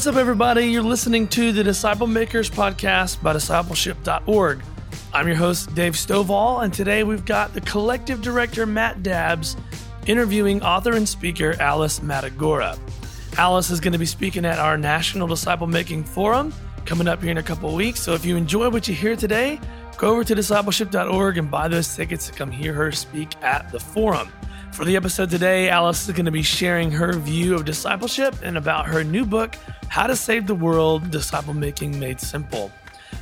What's up, everybody? You're listening to the Disciple Makers podcast by discipleship.org. I'm your host, Dave Stovall, and today we've got the collective director, Matt Dabbs, interviewing author and speaker Alice Matagora. Alice is going to be speaking at our National Disciple Making Forum coming up here in a couple weeks. So if you enjoy what you hear today, go over to discipleship.org and buy those tickets to come hear her speak at the forum. For the episode today, Alice is going to be sharing her view of discipleship and about her new book, How to Save the World Disciple Making Made Simple.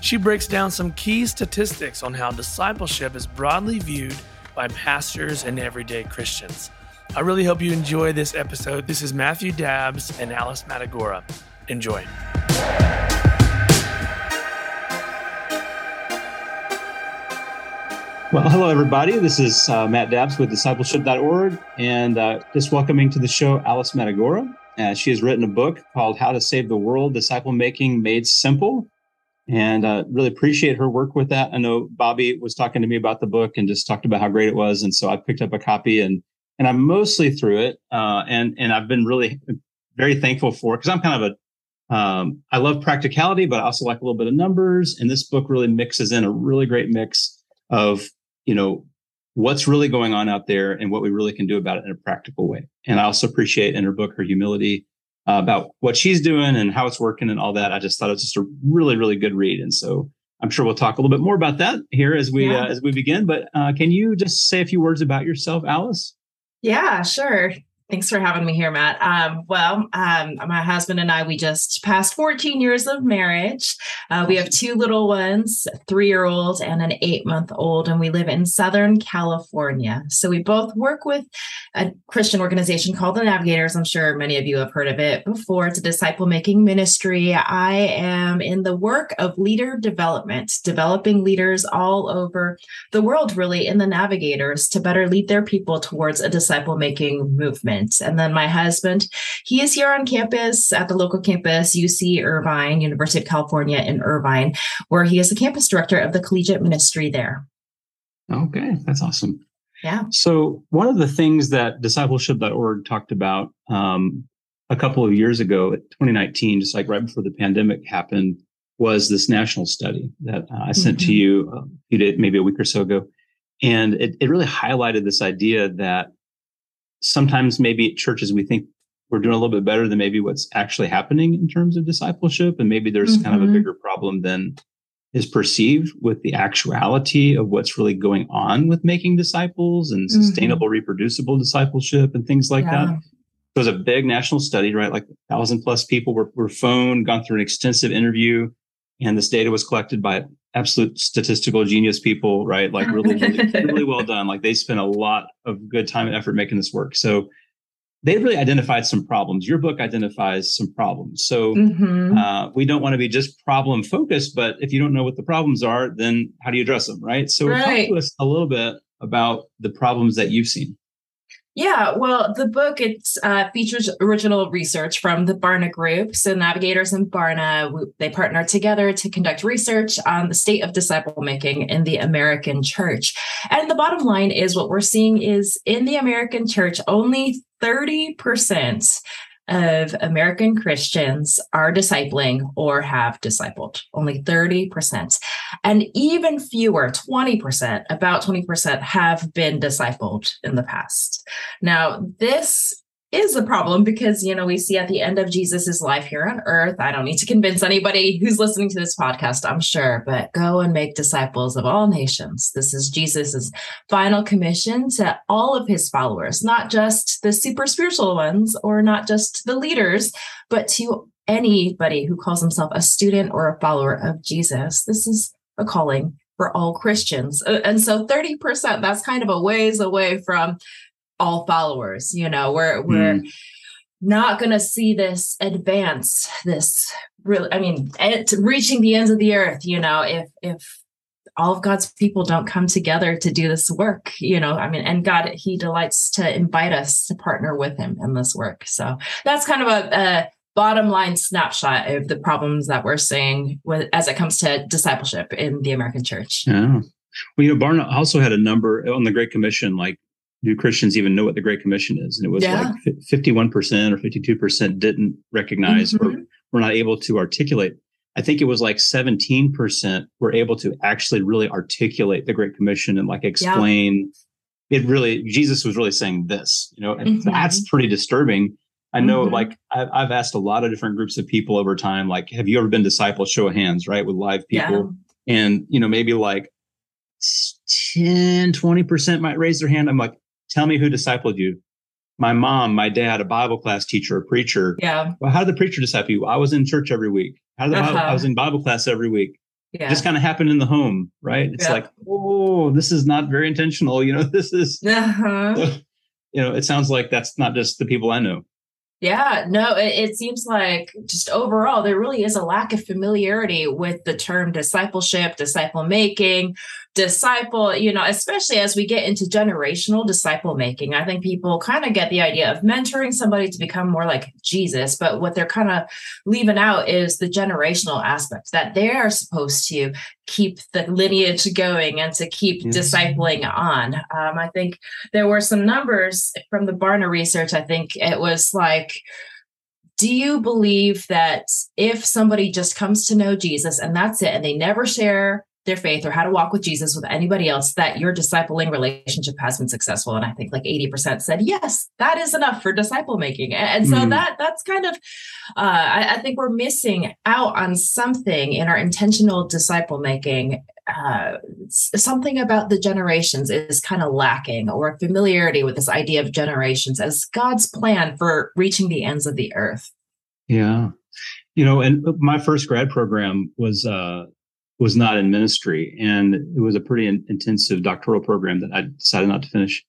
She breaks down some key statistics on how discipleship is broadly viewed by pastors and everyday Christians. I really hope you enjoy this episode. This is Matthew Dabbs and Alice Matagora. Enjoy. Well, hello, everybody. This is uh, Matt Dabbs with discipleship.org and uh, just welcoming to the show Alice Matagora. Uh, she has written a book called How to Save the World Disciple Making Made Simple. And uh, really appreciate her work with that. I know Bobby was talking to me about the book and just talked about how great it was. And so I picked up a copy and and I'm mostly through it. Uh, and and I've been really very thankful for because I'm kind of a um, I love practicality, but I also like a little bit of numbers. And this book really mixes in a really great mix of you know, what's really going on out there and what we really can do about it in a practical way. And I also appreciate in her book her humility uh, about what she's doing and how it's working and all that. I just thought it was just a really, really good read. And so I'm sure we'll talk a little bit more about that here as we yeah. uh, as we begin. But uh, can you just say a few words about yourself, Alice? Yeah, sure. Thanks for having me here, Matt. Um, well, um, my husband and I, we just passed 14 years of marriage. Uh, we have two little ones, three year old and an eight month old, and we live in Southern California. So we both work with a Christian organization called the Navigators. I'm sure many of you have heard of it before. It's a disciple making ministry. I am in the work of leader development, developing leaders all over the world, really, in the Navigators to better lead their people towards a disciple making movement. And then my husband, he is here on campus at the local campus, UC Irvine, University of California in Irvine, where he is the campus director of the collegiate ministry there. Okay, that's awesome. Yeah. So, one of the things that discipleship.org talked about um, a couple of years ago, 2019, just like right before the pandemic happened, was this national study that uh, I sent mm-hmm. to you uh, you did maybe a week or so ago. And it, it really highlighted this idea that sometimes maybe at churches we think we're doing a little bit better than maybe what's actually happening in terms of discipleship and maybe there's mm-hmm. kind of a mm-hmm. bigger problem than is perceived with the actuality of what's really going on with making disciples and mm-hmm. sustainable reproducible discipleship and things like yeah. that it was a big national study right like a thousand plus people were, were phoned gone through an extensive interview and this data was collected by absolute statistical genius people, right? Like really, really, really well done. Like they spent a lot of good time and effort making this work. So they really identified some problems. Your book identifies some problems. So mm-hmm. uh, we don't want to be just problem focused, but if you don't know what the problems are, then how do you address them, right? So right. talk to us a little bit about the problems that you've seen. Yeah, well, the book it uh, features original research from the Barna Group. So Navigators and Barna they partner together to conduct research on the state of disciple making in the American church. And the bottom line is what we're seeing is in the American church, only 30% of American Christians are discipling or have discipled, only 30%. And even fewer, 20%, about 20% have been discipled in the past. Now, this is a problem because you know we see at the end of jesus's life here on earth i don't need to convince anybody who's listening to this podcast i'm sure but go and make disciples of all nations. This is jesus's final commission to all of his followers not just the super spiritual ones or not just the leaders but to anybody who calls himself a student or a follower of jesus. This is a calling for all christians. Uh, and so 30% that's kind of a ways away from all followers you know we're we're mm. not going to see this advance this really i mean it's reaching the ends of the earth you know if if all of god's people don't come together to do this work you know i mean and god he delights to invite us to partner with him in this work. So that's kind of a, a bottom line snapshot of the problems that we're seeing with, as it comes to discipleship in the american church. Yeah. Well, you know, Barna also had a number on the Great Commission, like do Christians even know what the Great Commission is? And it was yeah. like 51% or 52% didn't recognize mm-hmm. or were not able to articulate. I think it was like 17% were able to actually really articulate the Great Commission and like explain yeah. it really, Jesus was really saying this, you know, and mm-hmm. that's pretty disturbing. I know mm-hmm. like I've, I've, asked a lot of different groups of people over time, like, have you ever been discipled? Show of hands, right? With live people. Yeah. And, you know, maybe like 10, 20% might raise their hand. I'm like, tell me who discipled you my mom, my dad, a Bible class teacher, a preacher. Yeah. Well, how did the preacher disciple you? I was in church every week. How did uh-huh. I was in Bible class every week. Yeah. Just kind of happened in the home, right? It's yeah. like, oh, this is not very intentional. You know, this is, uh-huh. you know, it sounds like that's not just the people I know. Yeah, no, it, it, seems like just overall, there really is a lack of familiarity with the term discipleship, disciple making, disciple, you know, especially as we get into generational disciple making. I think people kind of get the idea of mentoring somebody to become more like Jesus, but what they're kind of leaving out is the generational aspect that they are supposed to keep the lineage going and to keep yes. discipling on. Um, I think there were some numbers from the Barna research. I think it was like, do you believe that if somebody just comes to know Jesus and that's it, and they never share their faith or how to walk with Jesus with anybody else, that your discipling relationship has been successful. And I think like 80% said, yes, that is enough for disciple making. And so mm. that that's kind of, uh, I, I, think we're missing out on something in our intentional disciple making. Uh, something about the generations is kind of lacking or familiarity with this idea of generations as God's plan for reaching the ends of the earth. Yeah. You know, and my first grad program was uh, was not in ministry, and it was a pretty in- intensive doctoral program that I decided not to finish.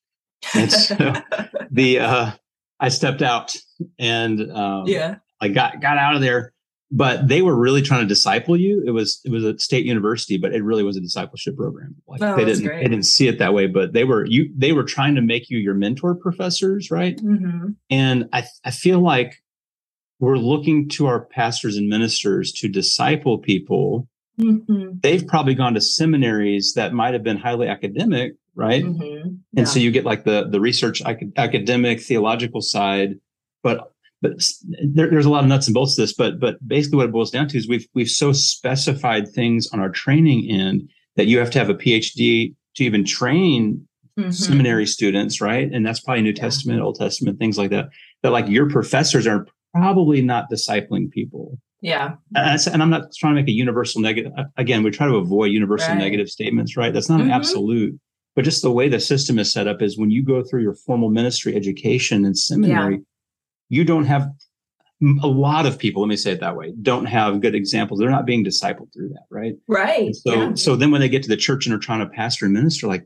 And so the uh, I stepped out and um, yeah, I got got out of there. But they were really trying to disciple you. It was it was a state university, but it really was a discipleship program. Like oh, they didn't great. they didn't see it that way, but they were you they were trying to make you your mentor professors, right? Mm-hmm. And I I feel like we're looking to our pastors and ministers to disciple people Mm-hmm. They've probably gone to seminaries that might have been highly academic, right? Mm-hmm. Yeah. And so you get like the the research academic theological side, but but there, there's a lot of nuts and bolts to this. But but basically, what it boils down to is we've we've so specified things on our training end that you have to have a PhD to even train mm-hmm. seminary students, right? And that's probably New yeah. Testament, Old Testament, things like that. That like your professors are probably not discipling people. Yeah. And, and, I'm not trying to make a universal negative. Again, we try to avoid universal right. negative statements, right? That's not mm-hmm. an absolute. But just the way the system is set up is when you go through your formal ministry education and seminary, yeah. you don't have a lot of people, let me say it that way, don't have good examples. They're not being discipled through that, right? Right. And so, yeah. so then when they get to the church and are trying to pastor and minister, like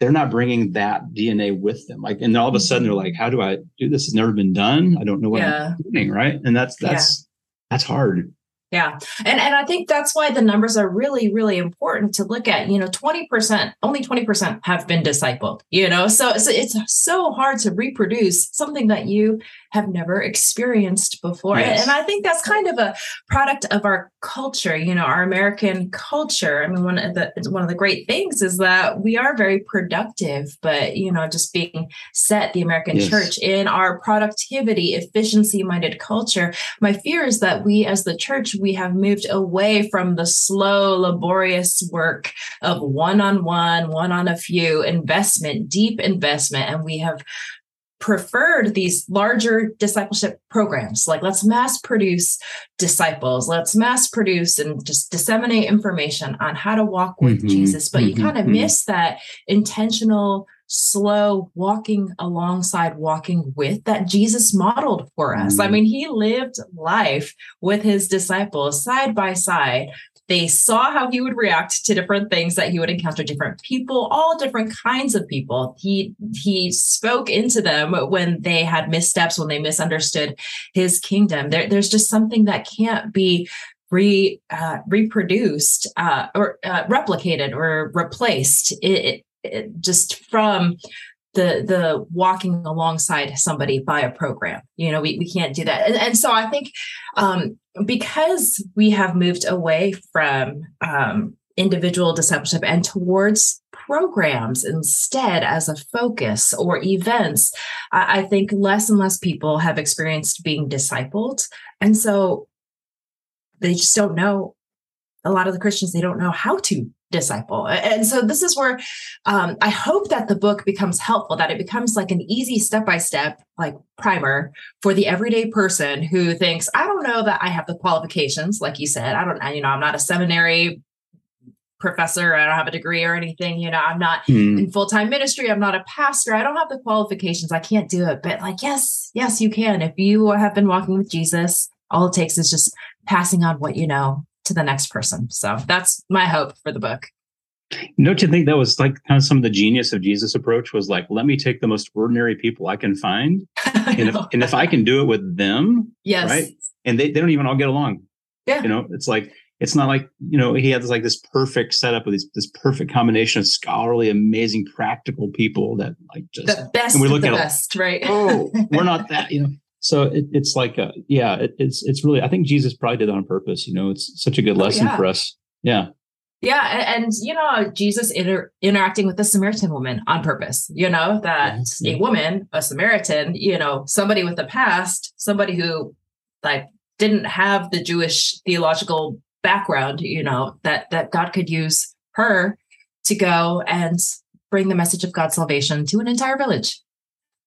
they're not bringing that DNA with them. Like, and all of a sudden they're mm-hmm. like, how do I do this? It's never been done. I don't know what yeah. I'm doing. Right. And that's, that's, that's hard. Yeah. And and I think that's why the numbers are really, really important to look at. You know, 20%, only 20% have been discipled, you know. So, so it's so hard to reproduce something that you have never experienced before. Yes. And I think that's kind of a product of our culture, you know, our American culture. I mean, one of the one of the great things is that we are very productive, but you know, just being set the American yes. church in our productivity, efficiency minded culture. My fear is that we as the church we have moved away from the slow, laborious work of one on one, one on a few investment, deep investment. And we have preferred these larger discipleship programs like let's mass produce disciples let's mass produce and just disseminate information on how to walk with mm-hmm, jesus but mm-hmm, you kind of mm-hmm. miss that intentional slow walking alongside walking with that Jesus modeled for us. I mm. mean, he lived life with his disciples side by side. They saw how he would react to different things that he would encounter different people, all different kinds of people. He he spoke into them when they had missteps, when they misunderstood his kingdom. There, there's just something that can't be re uh, reproduced uh, or uh, replicated or replaced. It, just from the the walking alongside somebody by a program. You know we, we can't do that. And, and so i think um, because we have moved away from um, individual discipleship and towards programs instead as a focus or events I, I think less and less people have experienced being discipled. And so they just don't know a lot of the Christians, they don't know how to disciple. And so this is where um, I hope that the book becomes helpful, that it becomes like an easy step by step, like primer for the everyday person who thinks, I don't know that I have the qualifications, like you said. I don't, you know, I'm not a seminary professor. I don't have a degree or anything. You know, I'm not mm. in full time ministry. I'm not a pastor. I don't have the qualifications. I can't do it. But like, yes, yes, you can. If you have been walking with Jesus, all it takes is just passing on what you know to the next person. So that's my hope for the book. Don't you think that was like kind of some of the genius of Jesus' approach was like, let me take the most ordinary people I can find. and, if, and if I can do it with them, yes. right? And they, they don't even all get along. Yeah. You know, it's like, it's not like, you know, he has like this perfect setup of these, this perfect combination of scholarly, amazing, practical people that like just the best and we look at best, right? oh, we're not that, you know. So it, it's like, a, yeah, it, it's it's really. I think Jesus probably did it on purpose. You know, it's such a good oh, lesson oh, yeah. for us. Yeah. Yeah, and, and, you know, Jesus inter- interacting with the Samaritan woman on purpose. You know that yeah. a woman, a Samaritan, you know, somebody with a past, somebody who like didn't have the Jewish theological background. You know that that God could use her to go and bring the message of God's salvation to an entire village.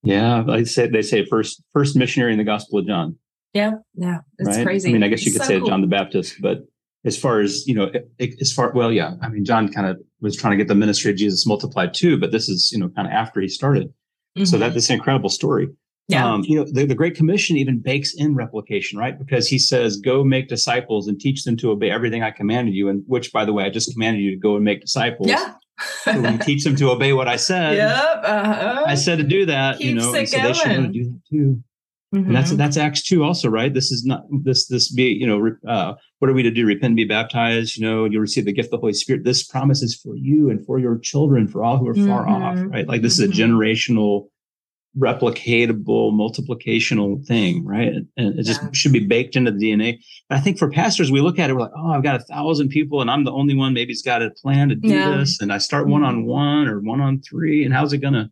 Yeah, I say they say first first missionary in the Gospel of John. Yeah, yeah, it's right? crazy. I mean, I guess you could so say cool. John the Baptist, but as far as you know, as far well, yeah. I mean, John kind of was trying to get the ministry of Jesus multiplied too, but this is you know kind of after he started. Mm-hmm. So that this incredible story. Yeah. Um, you know, the, the Great Commission even bakes in replication, right? Because he says, "Go make disciples and teach them to obey everything I commanded you." And which, by the way, I just commanded you to go and make disciples. Yeah so we teach them to obey what I said. Yep. Uh-huh. I said to do that, Keeps you know, and so they should do that too. Mm-hmm. And that's mm-hmm. that's Acts two also, right? This is not this this be you know uh, what are we to do? Repent and be baptized. You know, you'll receive the gift of the Holy Spirit. This promise is for you and for your children, for all who are far mm-hmm. off, right? Like this mm-hmm. is a mm-hmm. generational replicatable multiplicational thing right? And it just yeah. should be baked into the dna but i think for pastors we look at it we're like oh i've got a thousand people and i'm the only one. Maybe has got a plan to do yeah. this and i start one on mm-hmm. one or one on three. And how's it gonna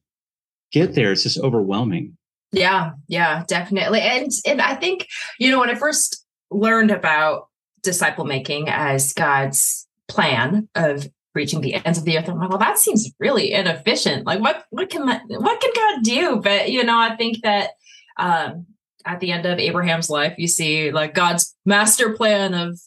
get there? It's just overwhelming. Yeah. Yeah definitely. And and i think you know when i first learned about disciple making as god's plan of reaching the ends of the earth. I'm like, well, that seems really inefficient. Like, what what can that, what can God do? But you know, I think that um, at the end of Abraham's life, you see like God's master plan of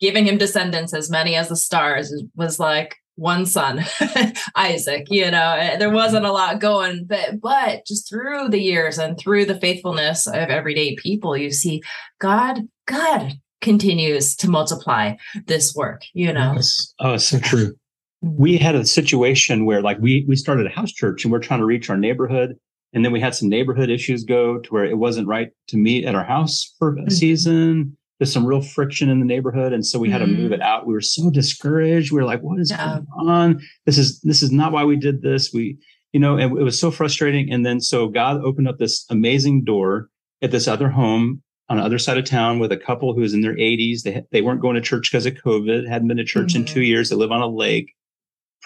giving him descendants as many as the stars was like one son, Isaac. You know, eh, there wasn't a lot going, but but just through the years and through the faithfulness of everyday people, you see God God continues to multiply this work. You know, yes. oh, so true we had a situation where like we we started a house church and we're trying to reach our neighborhood and then we had some neighborhood issues go to where it wasn't right to meet at our house for a mm-hmm. season there's some real friction in the neighborhood and so we had mm-hmm. to move mm-hmm. it out we were so discouraged we were like what is yeah. going on this is this is not why we did this we you know and it was so frustrating and then so god opened up this amazing door at this other home on the other side of town with a couple who was in their 80s they, they weren't going to church because of covid hadn't been to church mm-hmm. in two years they live on a lake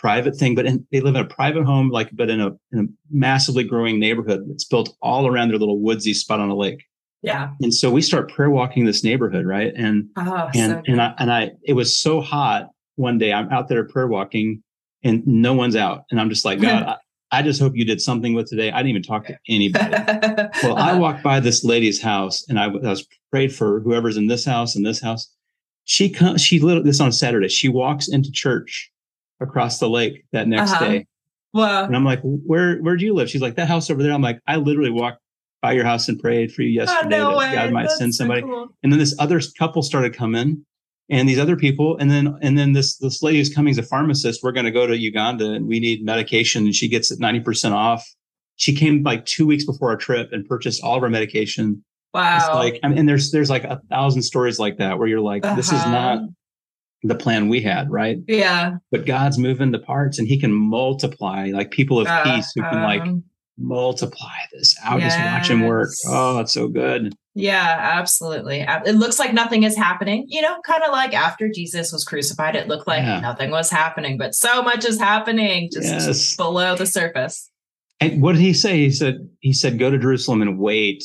private thing, but in, they live in a private home, like, but in a, in a massively growing neighborhood that's built all around their little woodsy spot on a lake. Yeah. And so we start prayer walking this neighborhood, right? And oh, and so and I and I it was so hot one day. I'm out there prayer walking, and no one's out, and I'm just like, God, I, I, just hope you did something with today. I didn't even talk to anybody. well, I uh-huh. walked by this lady's house, and I, I was prayed for whoever's in this house and this house. She comes. She literally this on Saturday. She walks into church across the lake that next uh-huh. day. Wow. And I'm like, where where do you live? She's like, that house over there. I'm like, I literally walked by your house and prayed for you yesterday oh, no that God might That's send somebody. So cool. And then this other couple started coming and these other people. And then and then this this lady who's coming as a pharmacist, we're gonna go to Uganda and we need medication and she gets it 90% off. She came like two weeks before our trip and purchased all of our medication. Wow. It's like I mean, and there's there's like a thousand stories like that where you're like, uh-huh. this is not uh-huh the plan we had, right? Yeah. But God's moving the parts and he can multiply like people of uh, peace who can um, like multiply this out. Yes. Just watch him work. Oh, it's so good. Yeah, absolutely. It looks like nothing is happening, you know, kind of like after Jesus was crucified, it looked like yeah. nothing was happening, but so much is happening just, yes. just below the surface. And what did he say? He said, he said, go to Jerusalem and wait.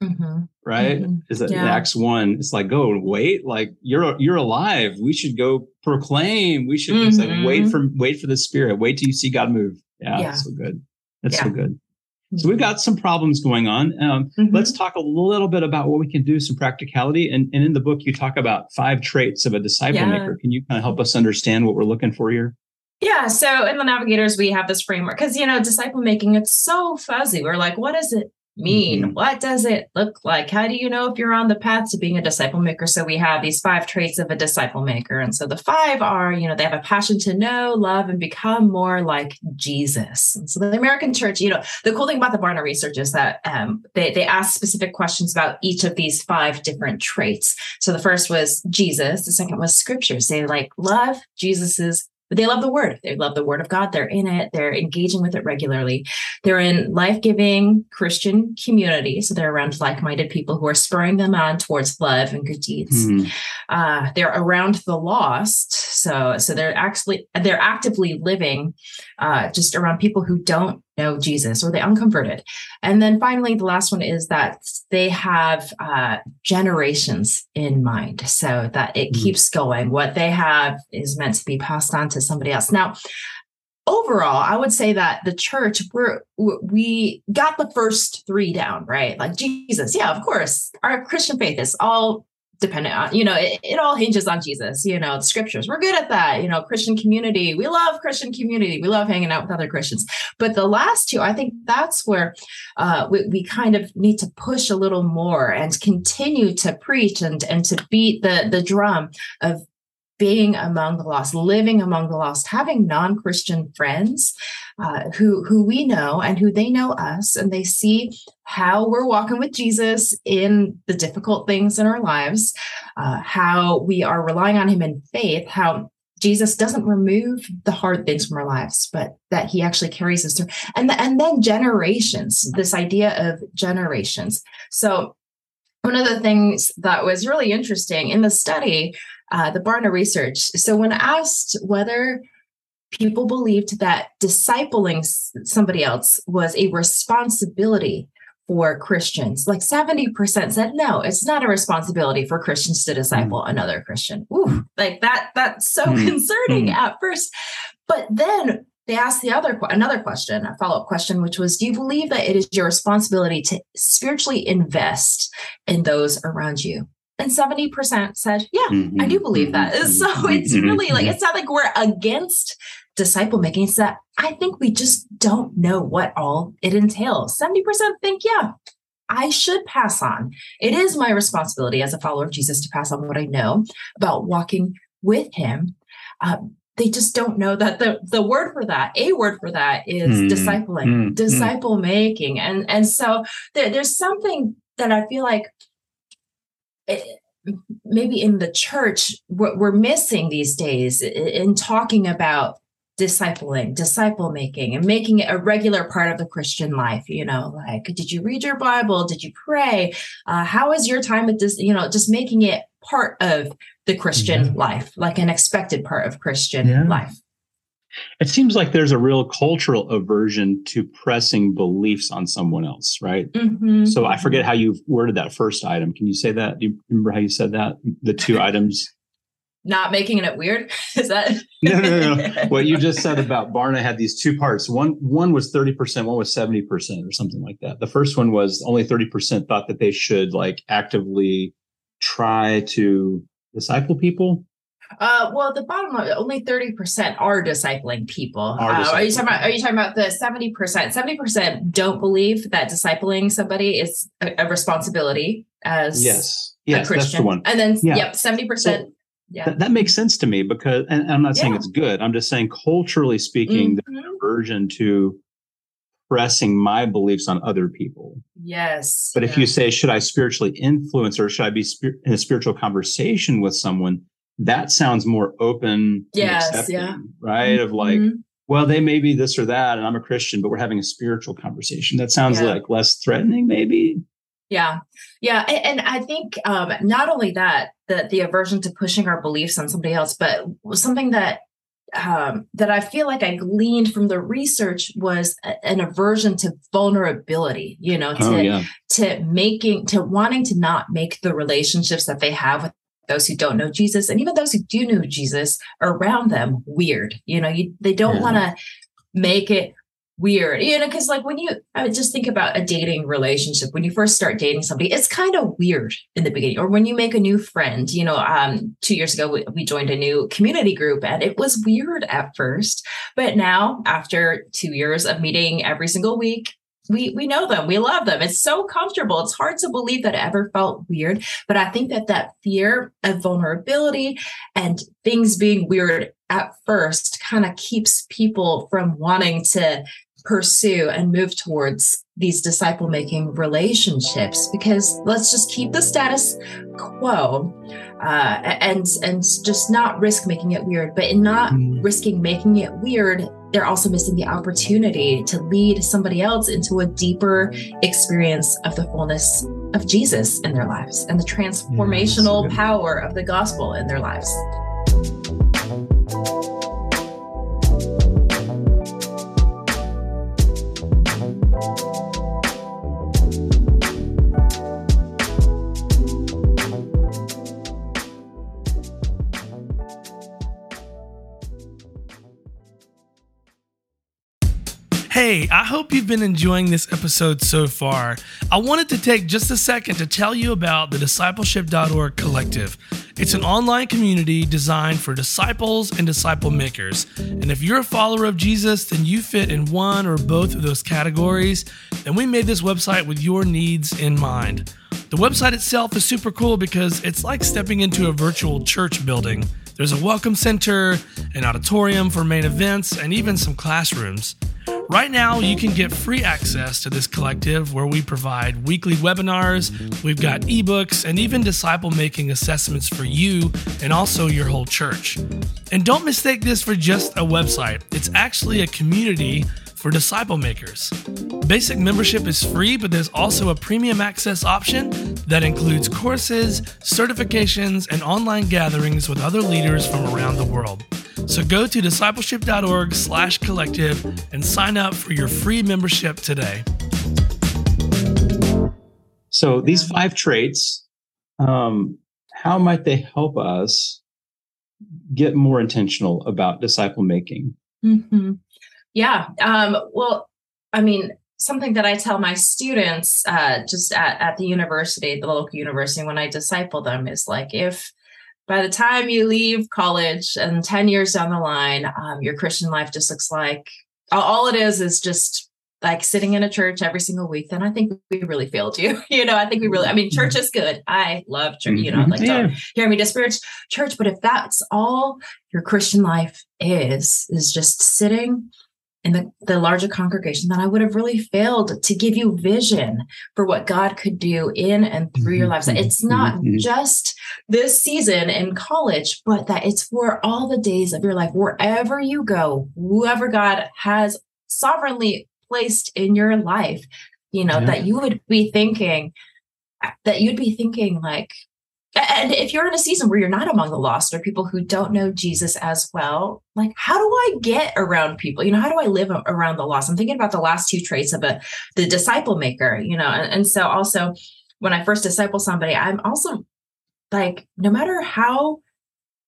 Mm-hmm. Right? Mm-hmm. Is that yeah. Acts one? It's like, go wait, like you're you're alive. We should go proclaim. We should mm-hmm. like wait for wait for the Spirit. Wait till you see God move. Yeah, yeah. that's so good. That's yeah. so good. So we've got some problems going on. Um, mm-hmm. Let's talk a little bit about what we can do, some practicality. And, and in the book, you talk about five traits of a disciple yeah. maker. Can you kind of help us understand what we're looking for here? Yeah. So in the navigators, we have this framework because, you know, disciple making, it's so fuzzy. We're like, what does it mean? Mm-hmm. What does it look like? How do you know if you're on the path to being a disciple maker? So we have these five traits of a disciple maker. And so the five are, you know, they have a passion to know, love, and become more like Jesus. And so the American church, you know, the cool thing about the Barna research is that um, they, they ask specific questions about each of these five different traits. So the first was Jesus. The second was scriptures. They like love Jesus's but they love the word. They love the word of God. They're in it. They're engaging with it regularly. They're in life giving Christian community. So they're around like minded people who are spurring them on towards love and good deeds. Mm-hmm. Uh, they're around the lost. So, so they're actually, they're actively living uh, just around people who don't know Jesus or the unconverted. And then finally, the last one is that they have uh, generations in mind so that it mm-hmm. keeps going. What they have is meant to be passed on to somebody else. Now, overall i would say that the church we're we got the first three down right like jesus yeah of course our christian faith is all dependent on you know it, it all hinges on jesus you know the scriptures. We're good at that you know christian community. We love christian community. We love hanging out with other christians. But the last two i think that's where uh, we, we kind of need to push a little more and continue to preach and and to beat the the drum of being among the lost, living among the lost, having non-Christian friends uh, who who we know and who they know us, and they see how we're walking with Jesus in the difficult things in our lives, uh, how we are relying on Him in faith, how Jesus doesn't remove the hard things from our lives, but that He actually carries us through, and the, and then generations. This idea of generations. So one of the things that was really interesting in the study uh, the Barna research. So, when asked whether people believed that discipling somebody else was a responsibility for Christians, like 70% said, no, it's not a responsibility for Christians to disciple mm. another Christian. Ooh, like that, that's so mm. concerning mm. at first. But then they asked the other another question, a follow-up question, which was, do you believe that it is your responsibility to spiritually invest in those around you? And 70% said, Yeah, mm-hmm. I do believe that. Mm-hmm. So it's mm-hmm. really like, it's not like we're against disciple making. It's that I think we just don't know what all it entails. 70% think, Yeah, I should pass on. It is my responsibility as a follower of Jesus to pass on what I know about walking with him. Um, they just don't know that the, the word for that, a word for that is mm, discipling, mm, disciple mm. making. And, and so there, there's something that I feel like maybe in the church what we're missing these days in talking about discipling disciple making and making it a regular part of the christian life you know like did you read your bible did you pray uh, how is your time with this you know just making it part of the christian yeah. life like an expected part of christian yeah. life it seems like there's a real cultural aversion to pressing beliefs on someone else, right? Mm-hmm. So I forget how you worded that first item. Can you say that? Do you remember how you said that? The two items. Not making it weird. Is that no, no, no? what you just said about Barna had these two parts. One, one was thirty percent, one was seventy percent, or something like that. The first one was only thirty percent thought that they should like actively try to disciple people uh, well, the bottom line, only 30% are discipling people. Are, uh, are, you talking about, are you talking about the 70%? 70% don't believe that discipling somebody is a, a responsibility as yes. Yes, a Christian. that's the one. And then, yeah. yep, 70%. So, yeah. Th- that makes sense to me because, and I'm not saying yeah. it's good. I'm just saying, culturally speaking, mm-hmm. an aversion to pressing my beliefs on other people. Yes. But if you say, should I spiritually influence or should I be spir- in a spiritual conversation with someone? That sounds more open yes yeah right mm-hmm. of like mm-hmm. well they may be this or that and i'm a christian but we're having a spiritual conversation that sounds yeah. like less threatening maybe yeah yeah and, and i think um, not only that that the aversion to pushing our beliefs on somebody else but something that um, that I feel like I gleaned from the research was a, an aversion to vulnerability, you know, to, oh, yeah. to making, to wanting to not make the relationships that they have with those who don't know Jesus and even those who do know Jesus around them weird. You know, you, they don't yeah. want to make it weird you know because like when you i would just think about a dating relationship when you first start dating somebody it's kind of weird in the beginning or when you make a new friend you know um two years ago we, we joined a new community group and it was weird at first but now after two years of meeting every single week we we know them. We love them. It's so comfortable. It's hard to believe that it ever felt weird but i think that that fear of vulnerability and things being weird at first kind of keeps people from wanting to pursue and move towards these disciple making relationships because let's just keep the status quo uh, and and just not risk making it weird but in not mm. risking making it weird they're also missing the opportunity to lead somebody else into a deeper experience of the fullness of Jesus in their lives and the transformational yeah, power of the gospel in their lives. Hey, I hope you've been enjoying this episode so far. I wanted to take just a second to tell you about the discipleship.org collective. It's an online community designed for disciples and disciple makers. And if you're a follower of Jesus, then you fit in one or both of those categories. And we made this website with your needs in mind. The website itself is super cool because it's like stepping into a virtual church building. There's a welcome center, an auditorium for main events, and even some classrooms. Right now, you can get free access to this collective where we provide weekly webinars, we've got ebooks, and even disciple making assessments for you and also your whole church. And don't mistake this for just a website, it's actually a community for disciple makers. Basic membership is free, but there's also a premium access option that includes courses, certifications, and online gatherings with other leaders from around the world. So go to discipleship.org slash collective and sign up for your free membership today. So these five traits, um, how might they help us get more intentional about disciple making? Mm-hmm. Yeah. Um, well, I mean, something that I tell my students uh, just at, at the university, the local university, when I disciple them is like, if by the time you leave college and 10 years down the line, um, your Christian life just looks like all it is is just like sitting in a church every single week, then I think we really failed you. you know, I think we really, I mean, church mm-hmm. is good. I love church, you know, mm-hmm. like yeah. don't hear me disparage church. But if that's all your Christian life is, is just sitting in the, the larger congregation, then I would have really failed to give you vision for what God could do in and through your lives. Mm-hmm. It's not mm-hmm. just this season in college, but that it's for all the days of your life, wherever you go, whoever God has sovereignly placed in your life, you know, yeah. that you would be thinking, that you'd be thinking like, and if you're in a season where you're not among the lost or people who don't know Jesus as well, like how do I get around people? You know, how do I live around the lost? I'm thinking about the last two traits of a the disciple maker, you know, and, and so also when I first disciple somebody, I'm also like, no matter how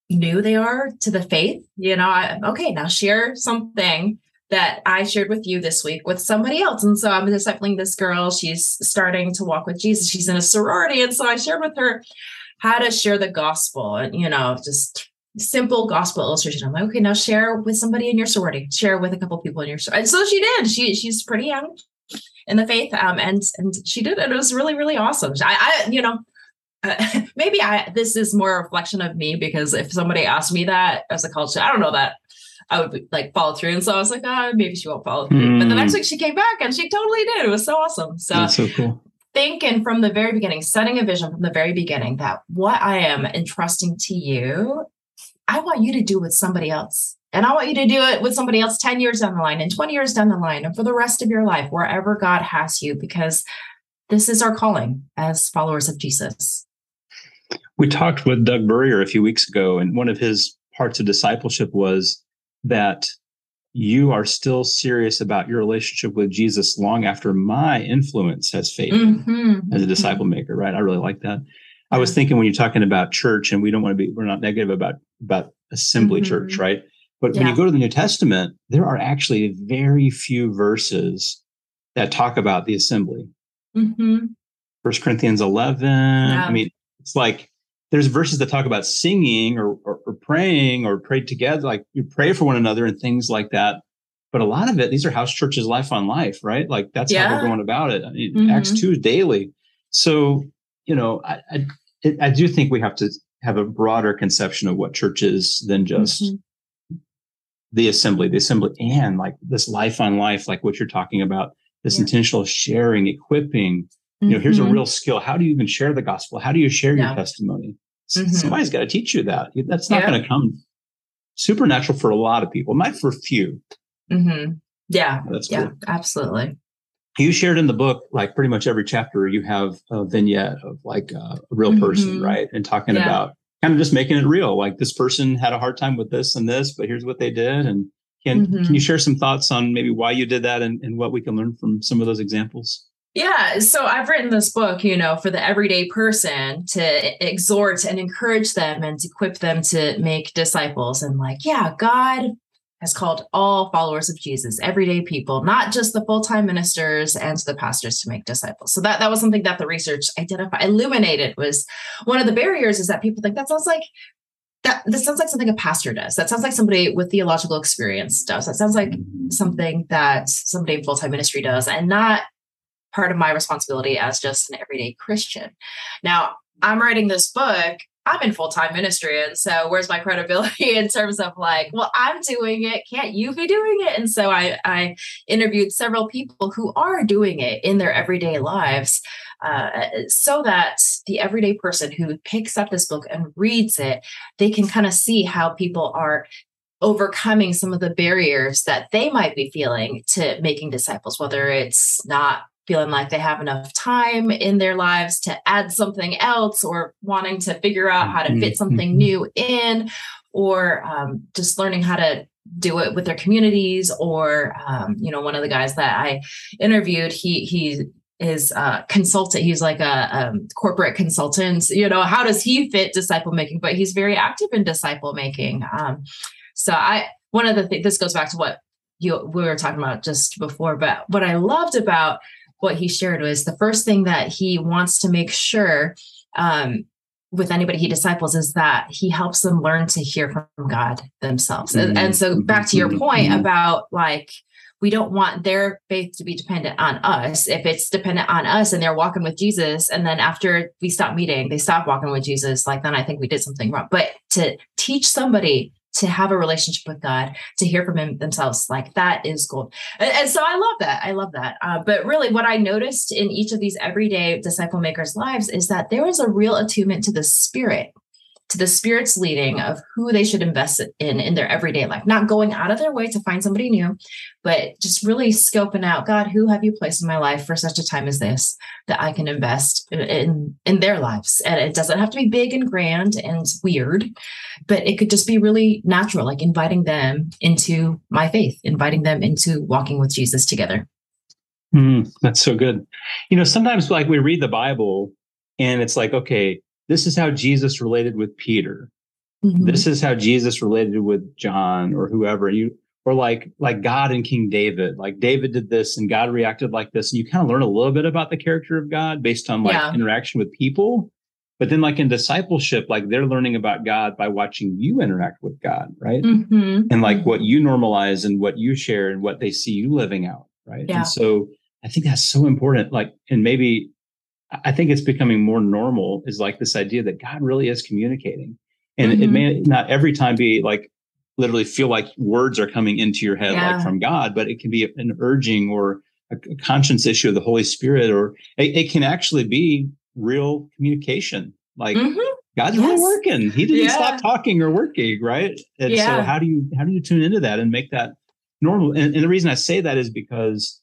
new they are to the faith, you know, I, okay, now share something that I shared with you this week with somebody else. And so I'm discipling this girl. She's starting to walk with Jesus. She's in a sorority. And so I shared with her how to share the gospel and, you know, just simple gospel illustration. I'm like, okay, now share with somebody in your sorority, share with a couple people in your sorority. And so she did. She she's pretty young in the faith. Um, and and she did it. It was really, really awesome. I, I you know, uh, maybe I this is more a reflection of me because if somebody asked me that as a culture, I don't know that I would like follow through. And so I was like, ah, oh, maybe she won't follow through. Mm. But the next hmm. week she came back and she totally did. It was so awesome. So That's so cool thinking from the very beginning, setting a vision from the very beginning that what I am entrusting to you, I want you to do with somebody else. And I want you to do it with somebody else 10 years down the line and 20 years down the line and for the rest of your life, wherever God has you, because this is our calling as followers of Jesus. We talked with Doug Burrier a few weeks ago, and one of his parts of discipleship was that you are still serious about your relationship with Jesus long after my influence has faded Mhm. as a disciple maker, right? I really like that. I was thinking when you're talking about church, and we don't want to be, we're not negative about about assembly Mhm. church, right? But when you go to the New Testament, there are actually very few verses that talk about the assembly. Mhm. First Corinthians 11. I mean, it's like there's verses that talk about singing or, or, or praying or pray together, like you pray for one another and things like that. But a lot of it, these are house churches, life on life, right? Like that's how Yeah. we're going about it. I mean, Mhm. Acts 2 is daily. So, you know, I, I, I do think we have to have a broader conception of what church is than just Mhm. the assembly, the assembly, and like this life on life, like what you're talking about, this Yeah. intentional sharing, equipping. You know, here's a Mhm. real skill. How do you even share the gospel? How do you share Yeah. your testimony? Mhm. Somebody's got to teach you that. That's not Yeah. going to come supernatural for a lot of people. Might for a few. Mhm. Yeah. That's Yeah. cool. Absolutely. You shared in the book, like pretty much every chapter, you have a vignette of like uh, a real person, Mhm. right? And talking Yeah. about kind of just making it real. Like this person had a hard time with this and this, but here's what they did. And can Mhm. can you share some thoughts on maybe why you did that and, and what we can learn from some of those examples? Yeah, so I've written this book, you know, for the everyday person to exhort and encourage them and to equip them to make disciples. And like, yeah, God has called all followers of Jesus, everyday people, not just the full-time ministers and the pastors to make disciples. So that that was something that the research identified, illuminated was one of the barriers is that people think that sounds like that this sounds like something a pastor does. That sounds like somebody with theological experience does. That sounds like mm-hmm. something that somebody in full-time ministry does and not part of my responsibility as just an everyday Christian. Now, I'm writing this book. I'm in full time ministry. And so, where's my credibility in terms of like, well, I'm doing it. Can't you be doing it? And so, I, I interviewed several people who are doing it in their everyday lives uh, so that the everyday person who picks up this book and reads it, they can kind of see how people are overcoming some of the barriers that they might be feeling to making disciples, whether it's not feeling like they have enough time in their lives to add something else or wanting to figure out how to fit something Mhm. new in or um, just learning how to do it with their communities or um, you know one of the guys that i interviewed he he is a consultant. He's like a, um corporate consultant. You know how does he fit disciple making? But he's very active in disciple making. Um, so i one of the things this goes back to what you we were talking about just before but what i loved about what he shared was the first thing that he wants to make sure um, with anybody he disciples is that he helps them learn to hear from God themselves. And, and so back to your point Mhm. about like we don't want their faith to be dependent on us. If it's dependent on us and they're walking with Jesus and then after we stop meeting, they stop walking with Jesus, like then I think we did something wrong. But to teach somebody to have a relationship with God, to hear from him themselves, like that is gold. And, and so I love that. I love that. Uh, but really, what I noticed in each of these everyday disciple makers' lives is that there was a real attunement to the spirit, to the spirit's leading of who they should invest in in their everyday life, not going out of their way to find somebody new, but just really scoping out God, who have you placed in my life for such a time as this that I can invest in in, in their lives? And it doesn't have to be big and grand and weird, but it could just be really natural, like inviting them into my faith, inviting them into walking with Jesus together. Mm, that's so good. You know, sometimes like we read the Bible and it's like, okay, this is how Jesus related with Peter. Mm-hmm. This is how Jesus related with John or whoever. You or like like God and King David. Like David did this and God reacted like this. And you kind of learn a little bit about the character of God based on like Yeah. interaction with people. But then like in discipleship, like they're learning about God by watching you interact with God, right? Mhm. and like what you normalize and what you share and what they see you living out right Yeah. and so i think that's so important like and maybe i think it's becoming more normal is like this idea that god really is communicating and it Mhm. may not every time be like literally feel like words are coming into your head Yeah. like from god but it can be an urging or a conscience issue of the holy spirit or it, it can actually be real communication like Mhm. God's really working. He didn't Yeah. stop talking or working, right? And so how do you how do you tune into that and make that normal? And, and the reason I say that is because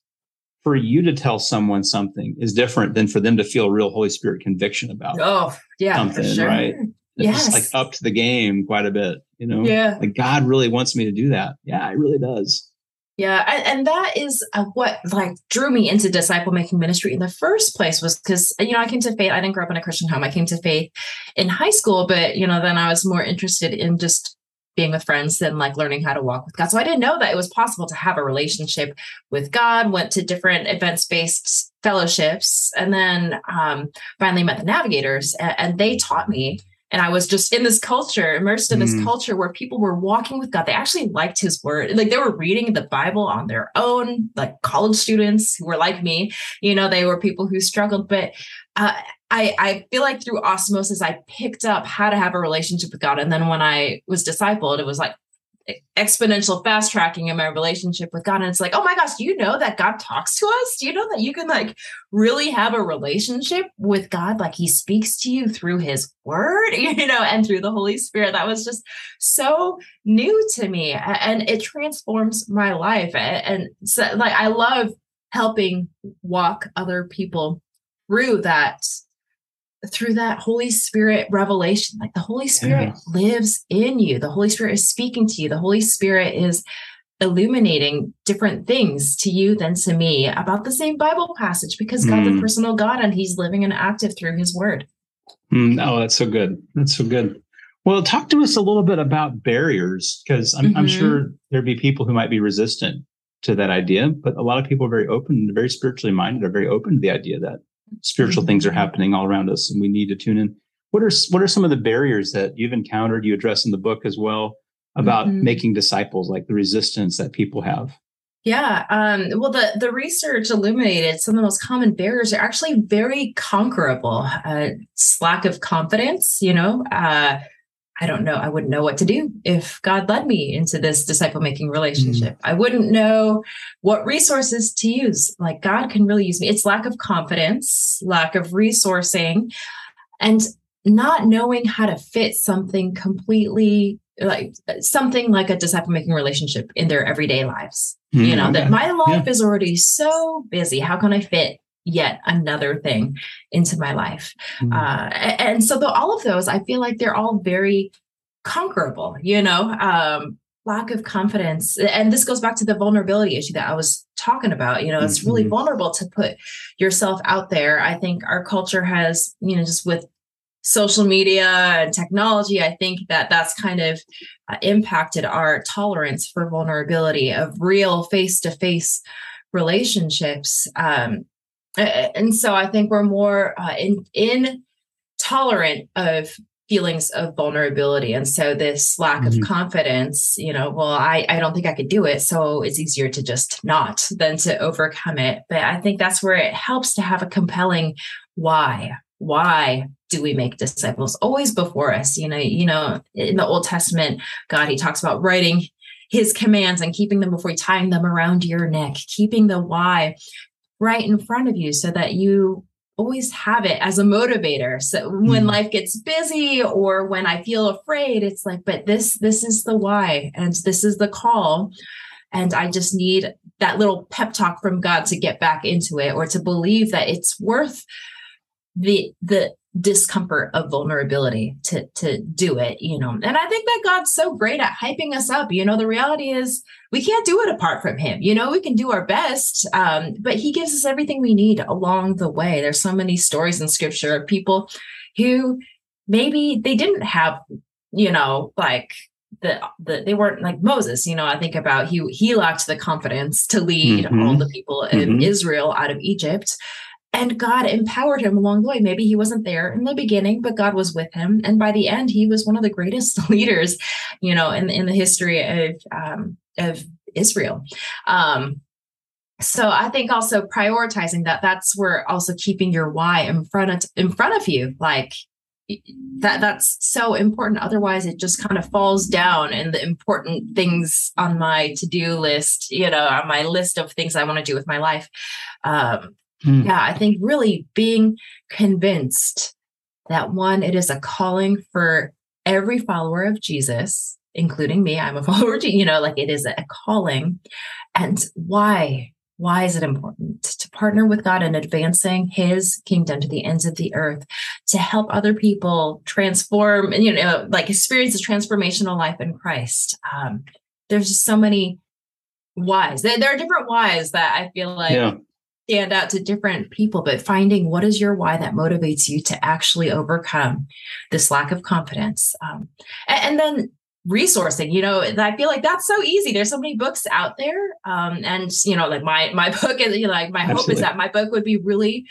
for you to tell someone something is different than for them to feel real Holy Spirit conviction about Oh, yeah, for something, sure. right? It's yes. like up to the game quite a bit, you know? Yeah. Like God really wants me to do that. Yeah, it really does. Yeah, and, and that is uh, what like drew me into disciple making ministry in the first place was because you know I came to faith. I didn't grow up in a Christian home. I came to faith in high school, but you know then I was more interested in just being with friends than like learning how to walk with God. So I didn't know that it was possible to have a relationship with God. Went to different events based fellowships, and then um, finally met the Navigators, and, and they taught me and I was just in this culture, immersed in this mm. culture where people were walking with God. They actually liked his word. Like they were reading the Bible on their own, like college students who were like me, you know, they were people who struggled. But uh, I, I feel like through osmosis, I picked up how to have a relationship with God. And then when I was discipled, it was like, exponential fast tracking in my relationship with God. And it's like, oh my gosh, do you know that God talks to us? Do you know that you can like really have a relationship with God? Like he speaks to you through his word, you know, and through the Holy Spirit. That was just so new to me. And it transforms my life. And so like I love helping walk other people through that through that Holy Spirit revelation. Like the Holy Spirit yeah. lives in you. The Holy Spirit is speaking to you. The Holy Spirit is illuminating different things to you than to me about the same Bible passage because God's mm. a personal God and He's living and active through His Word. Mm, oh, that's so good. That's so good. Well, talk to us a little bit about barriers because I'm, mm-hmm. I'm sure there'd be people who might be resistant to that idea, but a lot of people are very open, very spiritually minded, are very open to the idea that spiritual things are mm-hmm. happening all around us and we need to tune in what are what are some of the barriers that you've encountered you address in the book as well about mm-hmm. making disciples like the resistance that people have yeah um, well the the research illuminated some of the most common barriers are actually very conquerable uh, lack of confidence you know uh, I don't know. I wouldn't know what to do if God led me into this disciple making relationship. Mm. I wouldn't know what resources to use. Like God can really use me. It's lack of confidence, lack of resourcing, and not knowing how to fit something completely like something like a disciple making relationship in their everyday lives. Mm, you know, okay. that my life yeah. is already so busy. How can I fit yet another thing into my life. Mm-hmm. Uh, and so the, all of those, I feel like they're all very conquerable, you know, um, lack of confidence. And this goes back to the vulnerability issue that I was talking about. You know, it's really mm-hmm. vulnerable to put yourself out there. I think our culture has, you know, just with social media and technology, I think that that's kind of uh, impacted our tolerance for vulnerability of real face to face relationships. Um, and so I think we're more uh, in intolerant of feelings of vulnerability. And so this lack mm-hmm. of confidence you know well I, I don't think i could do it so it's easier to just not than to overcome it. But i think that's where it helps to have a compelling why. Why do we make disciples? Always before us you know you know in the old testament god he talks about writing his commands and keeping them before you tying them around your neck keeping the why right in front of you so that you always have it as a motivator so when mm. life gets busy or when i feel afraid it's like but this this is the why and this is the call and i just need that little pep talk from god to get back into it or to believe that it's worth the the discomfort of vulnerability to to do it you know and i think that god's so great at hyping us up you know the reality is we can't do it apart from him you know we can do our best um, but he gives us everything we need along the way there's so many stories in scripture of people who maybe they didn't have you know like the, the they weren't like Moses, you know. I think about he he lacked the confidence to lead mm-hmm. all the people of mm-hmm. Israel out of Egypt. And God empowered him along the way. Maybe he wasn't there in the beginning, but God was with him. And by the end, he was one of the greatest leaders, you know, in, in the history of um, of Israel. Um, so I think also prioritizing that that's where also keeping your why in front of in front of you, like that that's so important. Otherwise, it just kind of falls down and the important things on my to-do list, you know, on my list of things I want to do with my life. Um, Mm. Yeah, I think really being convinced that one, it is a calling for every follower of Jesus, including me. I'm a follower, you know, like it is a calling. And why? why is it important to partner with God in advancing his kingdom to the ends of the earth, to help other people transform, and, you know, like experience a transformational life in Christ? Um, there's just so many whys. There, there, are different whys that I feel like yeah. Stand out to different people, but finding what is your why that motivates you to actually overcome this lack of confidence. Um, and, and then resourcing you know i feel like that's so easy there's so many books out there um and you know like my my book is you know, like my Absolutely. hope is that my book would be really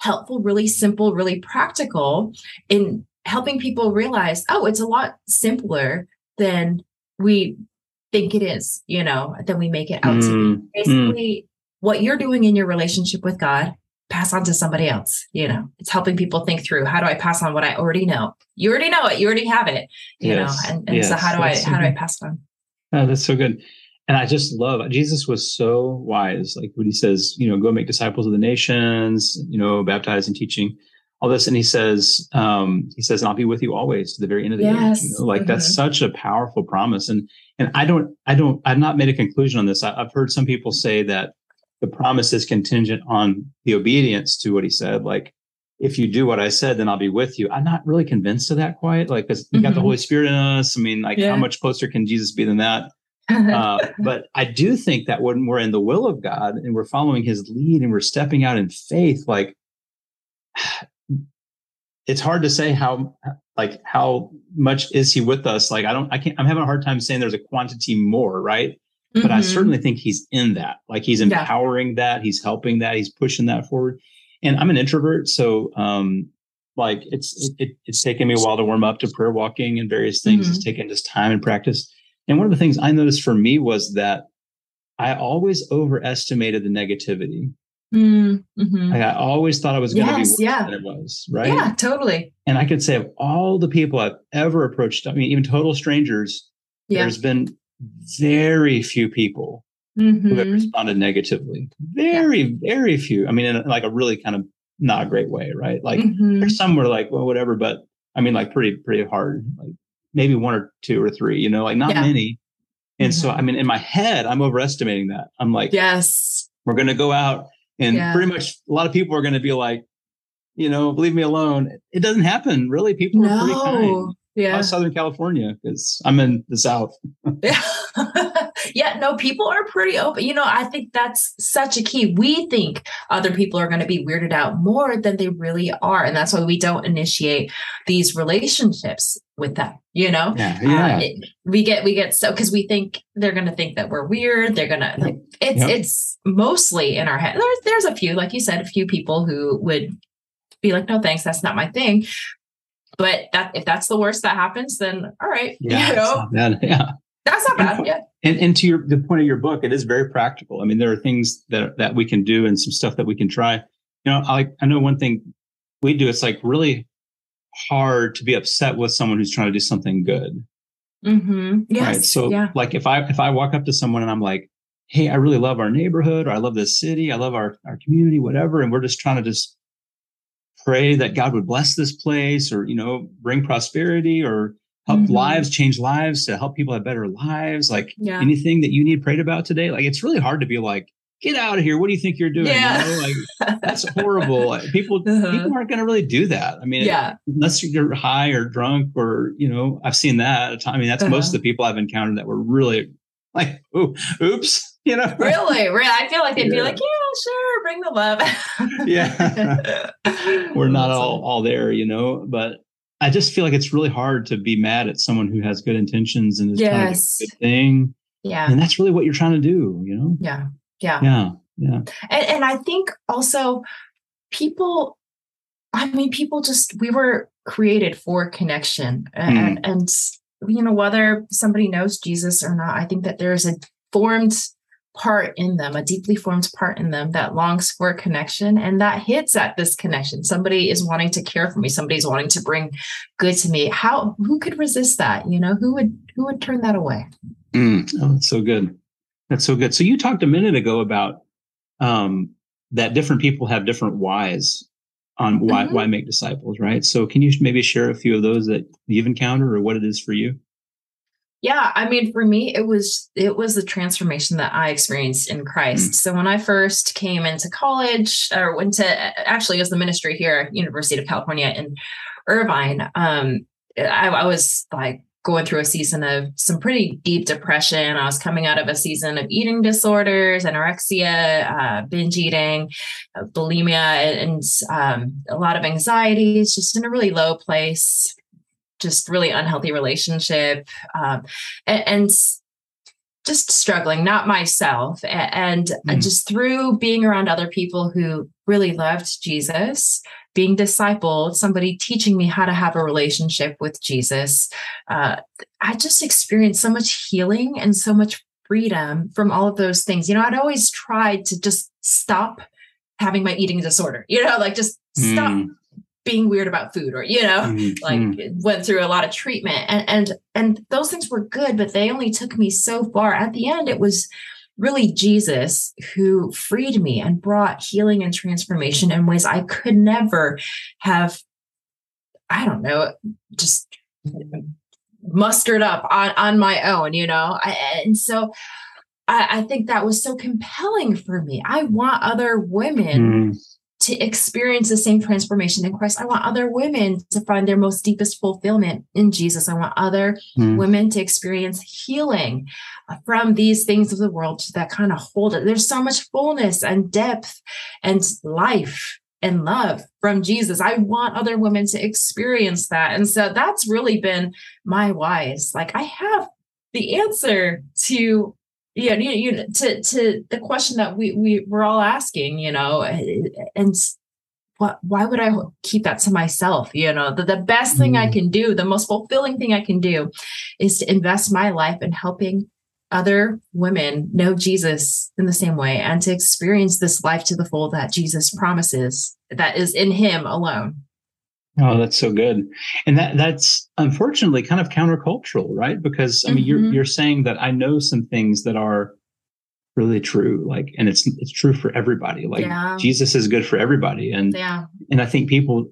helpful really simple really practical in helping people realize oh it's a lot simpler than we think it is you know than we make it out mm, to be mm, mm. basically mm. What you're doing in your relationship with god pass on to somebody else you know it's helping people think through how do i pass on what i already know you already know it you already have it you yes. know and, and yes. so how do i how do i pass on oh, that's so good and i just love jesus was so wise like when he says you know go make disciples of the nations you know baptize and teaching all this and he says um he says and i'll be with you always to the very end of the yes. age you know like mm-hmm. that's such a powerful promise and and i don't i don't i've not made a conclusion on this I, i've heard some people say that the promise is contingent on the obedience to what he said. Like, if you do what I said, then I'll be with you. I'm not really convinced of that quite. Like, because we mm-hmm. got the mm-hmm. Holy Spirit in us. I mean, like, yeah. how much closer can Jesus be than that? uh, but I do think that when we're in the will of God and we're following his lead and we're stepping out in faith, like, it's hard to say how like how much is he with us like i don't i can't i'm having a hard time saying there's a quantity more right Mm-hmm. But I mm-hmm. certainly think he's in that. Like he's empowering yeah. that, he's helping that, he's pushing that forward. And I'm an introvert, so um, like it's it, it's taken me a while to warm up to prayer walking and various things. Mm-hmm. It's taken just time and practice. And one of the things I noticed for me was that I always overestimated the negativity. Mm-hmm. Like I always thought I was going to yes, be worse yeah. than it was, right? Yeah, totally. And I could say of all the people I've ever approached, I mean, even total strangers, yeah. there's been very few people mm-hmm. who have mm-hmm. responded negatively. Very, yeah. very few. I mean, in like a really kind of not a great way, right? Like mm-hmm. there's some were like, well, whatever, but I mean, like pretty, pretty hard. Like maybe one or two or three, you know, like not yeah. many. And so, I mean, in my head, I'm overestimating that. I'm like, yes, we're going to go out and yeah. pretty much a lot of people are going to be like, you know, leave me alone. It doesn't happen. Really, people no. are pretty kind yeah. Southern california because i'm in the south. Yeah yeah no people are pretty open. You know i think that's such a key. We think other people are going to be weirded out more than they really are and that's why we don't initiate these relationships with them you know? Yeah, yeah. Um, it, we get we get so because we think they're going to think that we're weird they're going to like it's yep. it's mostly in our head. There's there's a few like you said a few people who would be like no thanks that's not my thing but that if that's the worst that happens, then all right, yeah, you know, bad. yeah, that's not bad. Yeah. And, and to your the point of your book, it is very practical. I mean, there are things that that we can do and some stuff that we can try. You know, I I know one thing we do. It's like really hard to be upset with someone who's trying to do something good. Mm-hmm. Yes. Right. So, yeah. like, if I if I walk up to someone and I'm like, "Hey, I really love our neighborhood, or I love this city, I love our our community, whatever," and we're just trying to just pray that God would bless this place or, you know, bring prosperity or help mm-hmm. lives, change lives to help people have better lives. Like yeah. anything that you need prayed about today. Like it's really hard to be like, get out of here. What do you think you're doing? Yeah. You know, like that's horrible. People uh-huh. people aren't gonna really do that. I mean, yeah. unless you're high or drunk or you know, I've seen that. I mean, that's uh-huh. most of the people I've encountered that were really like, oops. You know, really, really. I feel like they'd yeah. be like, yeah, sure, bring the love. yeah, we're not all all there, you know. But I just feel like it's really hard to be mad at someone who has good intentions and is yes. trying to do a good thing. Yeah, and that's really what you're trying to do, you know. Yeah, yeah, yeah, yeah. And, and I think also people. I mean, people just we were created for connection, and, mm. and you know whether somebody knows Jesus or not, I think that there's a formed part in them, a deeply formed part in them that longs for a connection and that hits at this connection. Somebody is wanting to care for me, somebody's wanting to bring good to me. How who could resist that? You know, who would who would turn that away? Mm, oh, that's so good. That's so good. So you talked a minute ago about um, that different people have different whys on why mm-hmm. why make disciples, right? So can you maybe share a few of those that you've encountered or what it is for you? Yeah, I mean, for me, it was it was the transformation that I experienced in Christ. Mm. So when I first came into college, or went to actually as the ministry here at University of California in Irvine, um, I, I was like going through a season of some pretty deep depression. I was coming out of a season of eating disorders, anorexia, uh, binge eating, bulimia, and, um, a lot of anxieties, just in a really low place, just really unhealthy relationship. Um, and, and just struggling, not myself. And mm. just through being around other people who really loved Jesus, being discipled, somebody teaching me how to have a relationship with Jesus, uh, I just experienced so much healing and so much freedom from all of those things. You know, I'd always tried to just stop having my eating disorder, you know, like just stop mm. Being weird about food or, you know, mm. like went through a lot of treatment and, and, and those things were good, but they only took me so far. At the end, it was, really Jesus who freed me and brought healing and transformation in ways I could never have, I don't know, just mustered up on, on my own, you know? I, and so I, I, think that was so compelling for me. I want other women mm to experience the same transformation in Christ. I want other women to find their most deepest fulfillment in Jesus. I want other mm. women to experience healing from these things of the world that kind of hold it. There's so much fullness and depth and life and love from Jesus. I want other women to experience that. And so that's really been my whys. Like I have the answer to yeah, you, you to to the question that we we we're all asking, you know, and what why would I keep that to myself? You know, the, the best thing I mm. can do, the most fulfilling thing I can do is to invest my life in helping other women know Jesus in the same way and to experience this life to the full that Jesus promises that is in him alone. Oh, that's so good. And that that's unfortunately kind of countercultural, right? Because I mean, mm-hmm. you're you're saying that I know some things that are really true, like, and it's it's true for everybody. Like yeah. Jesus is good for everybody, and yeah. and I think people,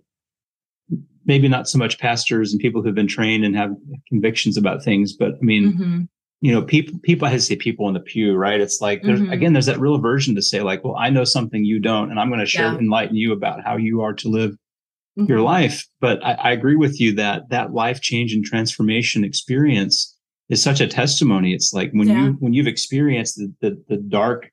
maybe not so much pastors and people who've been trained and have convictions about things, but I mean, mm-hmm. you know, people people I say people in the pew, right? It's like there's mm-hmm. again, there's that real aversion to say like, well, I know something you don't, and I'm going to share yeah. enlighten you about how you are to live mm-hmm. your life. But I, I agree with you that that life change and transformation experience is such a testimony. It's like when yeah. you when you've experienced the, the, the dark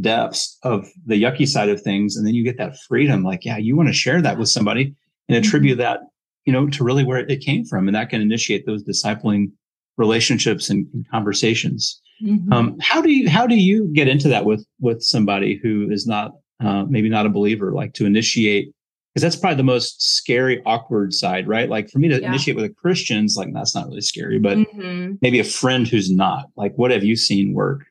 depths of the yucky side of things, and then you get that freedom. Like, yeah, you want to share that with somebody and attribute mm-hmm. that, you know, to really where it came from, and that can initiate those discipling relationships and, and conversations. Mm-hmm. Um, how do you how do you get into that with with somebody who is not uh, maybe not a believer, like to initiate because that's probably the most scary, awkward side, right? Like for me to yeah. initiate with a Christian's like that's not really scary, but mm-hmm. maybe a friend who's not. Like, what have you seen work?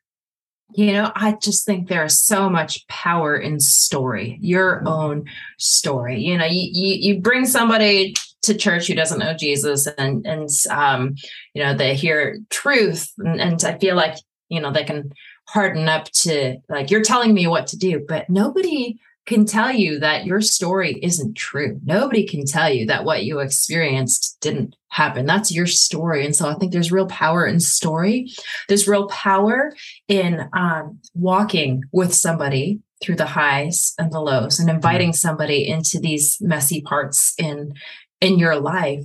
You know, I just think there is so much power in story, your mm-hmm. own story. You know, you, you, you bring somebody to church who doesn't know Jesus and, and, um, you know, they hear truth and, and I feel like, you know, they can harden up to like, you're telling me what to do, but nobody can tell you that your story isn't true. Nobody can tell you that what you experienced didn't happen. That's your story. And so I think there's real power in story. There's real power in um, walking with somebody through the highs and the lows and inviting somebody into these messy parts in in your life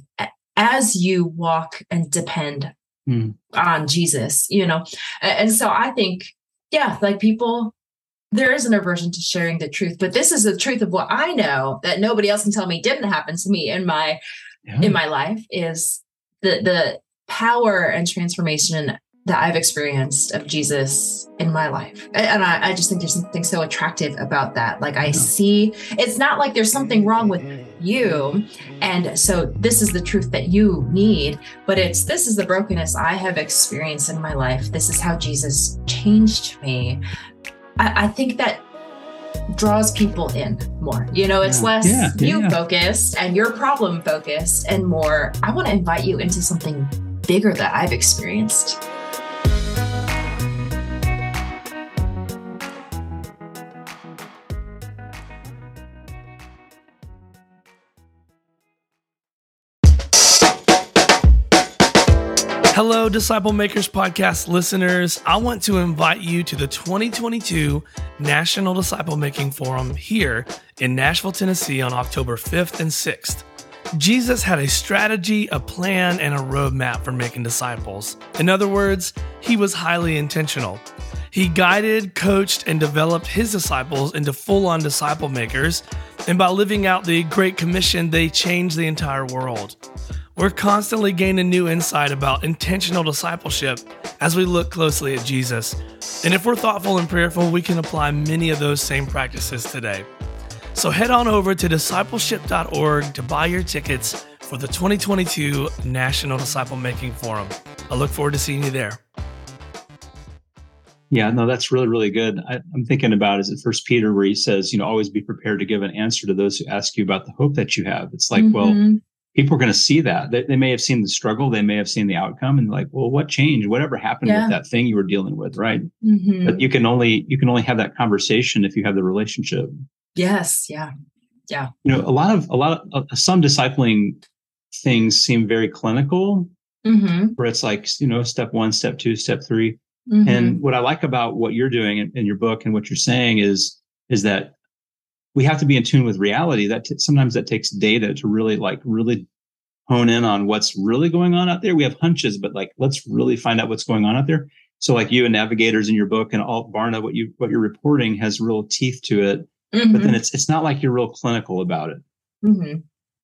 as you walk and depend mm. on Jesus, you know. And so I think yeah, like people there is an aversion to sharing the truth, but this is the truth of what I know that nobody else can tell me didn't happen to me in my yeah. in my life is the the power and transformation that I've experienced of Jesus in my life. And I, I just think there's something so attractive about that. Like I see it's not like there's something wrong with you. And so this is the truth that you need, but it's this is the brokenness I have experienced in my life. This is how Jesus changed me. I, I think that draws people in more. You know, it's yeah. less yeah, you yeah. focused and your problem focused and more, I want to invite you into something bigger that I've experienced. Hello, Disciple Makers Podcast listeners. I want to invite you to the 2022 National Disciple Making Forum here in Nashville, Tennessee on October 5th and 6th. Jesus had a strategy, a plan, and a roadmap for making disciples. In other words, he was highly intentional. He guided, coached, and developed his disciples into full on disciple makers, and by living out the Great Commission, they changed the entire world. We're constantly gaining new insight about intentional discipleship as we look closely at Jesus. And if we're thoughtful and prayerful, we can apply many of those same practices today. So head on over to discipleship.org to buy your tickets for the 2022 National Disciple Making Forum. I look forward to seeing you there. Yeah, no, that's really, really good. I, am thinking about is it First Peter where he says, you know, always be prepared to give an answer to those who ask you about the hope that you have. It's like, mm-hmm. well, people are going to see that. They, they, may have seen the struggle, they may have seen the outcome, and like, well, what changed? Whatever happened yeah. with that thing you were dealing with, right? Mm-hmm. But you can only you can only have that conversation if you have the relationship. Yes. Yeah. Yeah. You know, a lot of a lot of uh, some discipling things seem very clinical, mm-hmm. where it's like you know, step one, step two, step 3 mm-hmm. And what I like about what you're doing in, in your book and what you're saying is is that we have to be in tune with reality. That t- sometimes that takes data to really like really hone in on what's really going on out there. We have hunches, but like let's really find out what's going on out there. So like you and navigators in your book and all Barna, what you what you're reporting has real teeth to it. Mm-hmm. But then it's it's not like you're real clinical about it. Mm-hmm.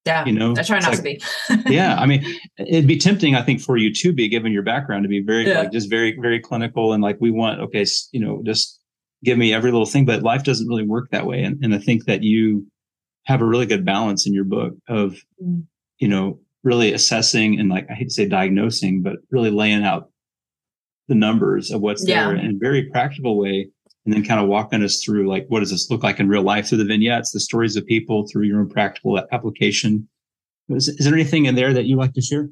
Yeah, you know, I try not like, to be. yeah, I mean, it'd be tempting, I think, for you to be, given your background, to be very yeah. like just very very clinical and like we want okay, you know, just give me every little thing, but life doesn't really work that way. And, and I think that you have a really good balance in your book of, mm. you know, really assessing and like, I hate to say diagnosing, but really laying out the numbers of what's yeah. there in a very practical way. And then kind of walking us through like, what does this look like in real life through the vignettes, the stories of people through your own practical application. Is, is there anything in there that you like to share?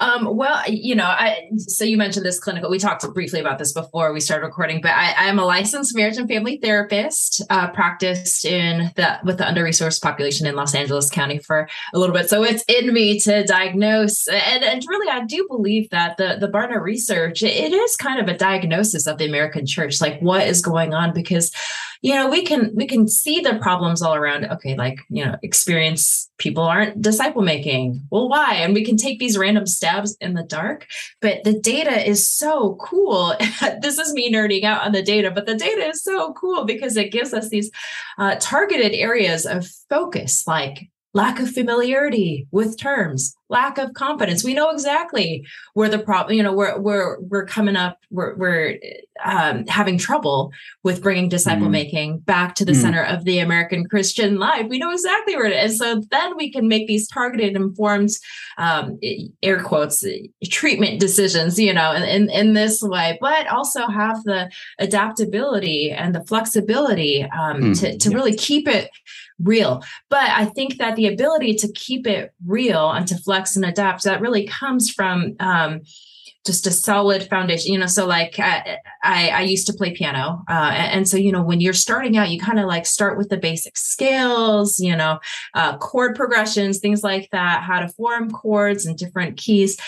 Um, well, you know, I so you mentioned this clinical. We talked briefly about this before we started recording, but I, am a licensed marriage and family therapist, uh, practiced in the with the under resourced population in Los Angeles County for a little bit. So it's in me to diagnose, and and really, I do believe that the the Barna research it is kind of a diagnosis of the American church, like what is going on, because you know we can we can see the problems all around. Okay like you know experience people aren't disciple making. Well why? And we can take these random stabs in the dark. But the data is so cool. This is me nerding out on the data but the data is so cool because it gives us these uh, targeted areas of focus. Like lack of familiarity with terms lack of confidence we know exactly where the problem you know we're we're we're coming up we're we're um, having trouble with bringing disciple mm. making back to the mm. center of the american christian life we know exactly where it is so then we can make these targeted informed um, air quotes treatment decisions you know in, in in this way but also have the adaptability and the flexibility um, mm. to, to really keep it real. But I think that the ability to keep it real and to flex and adapt that really comes from um, just a solid foundation. You know, so like I I, I used to play piano, uh, and, so you know when you're starting out, you kind of like start with the basic scales, you know, uh, chord progressions, things like that, how to form chords and different keys,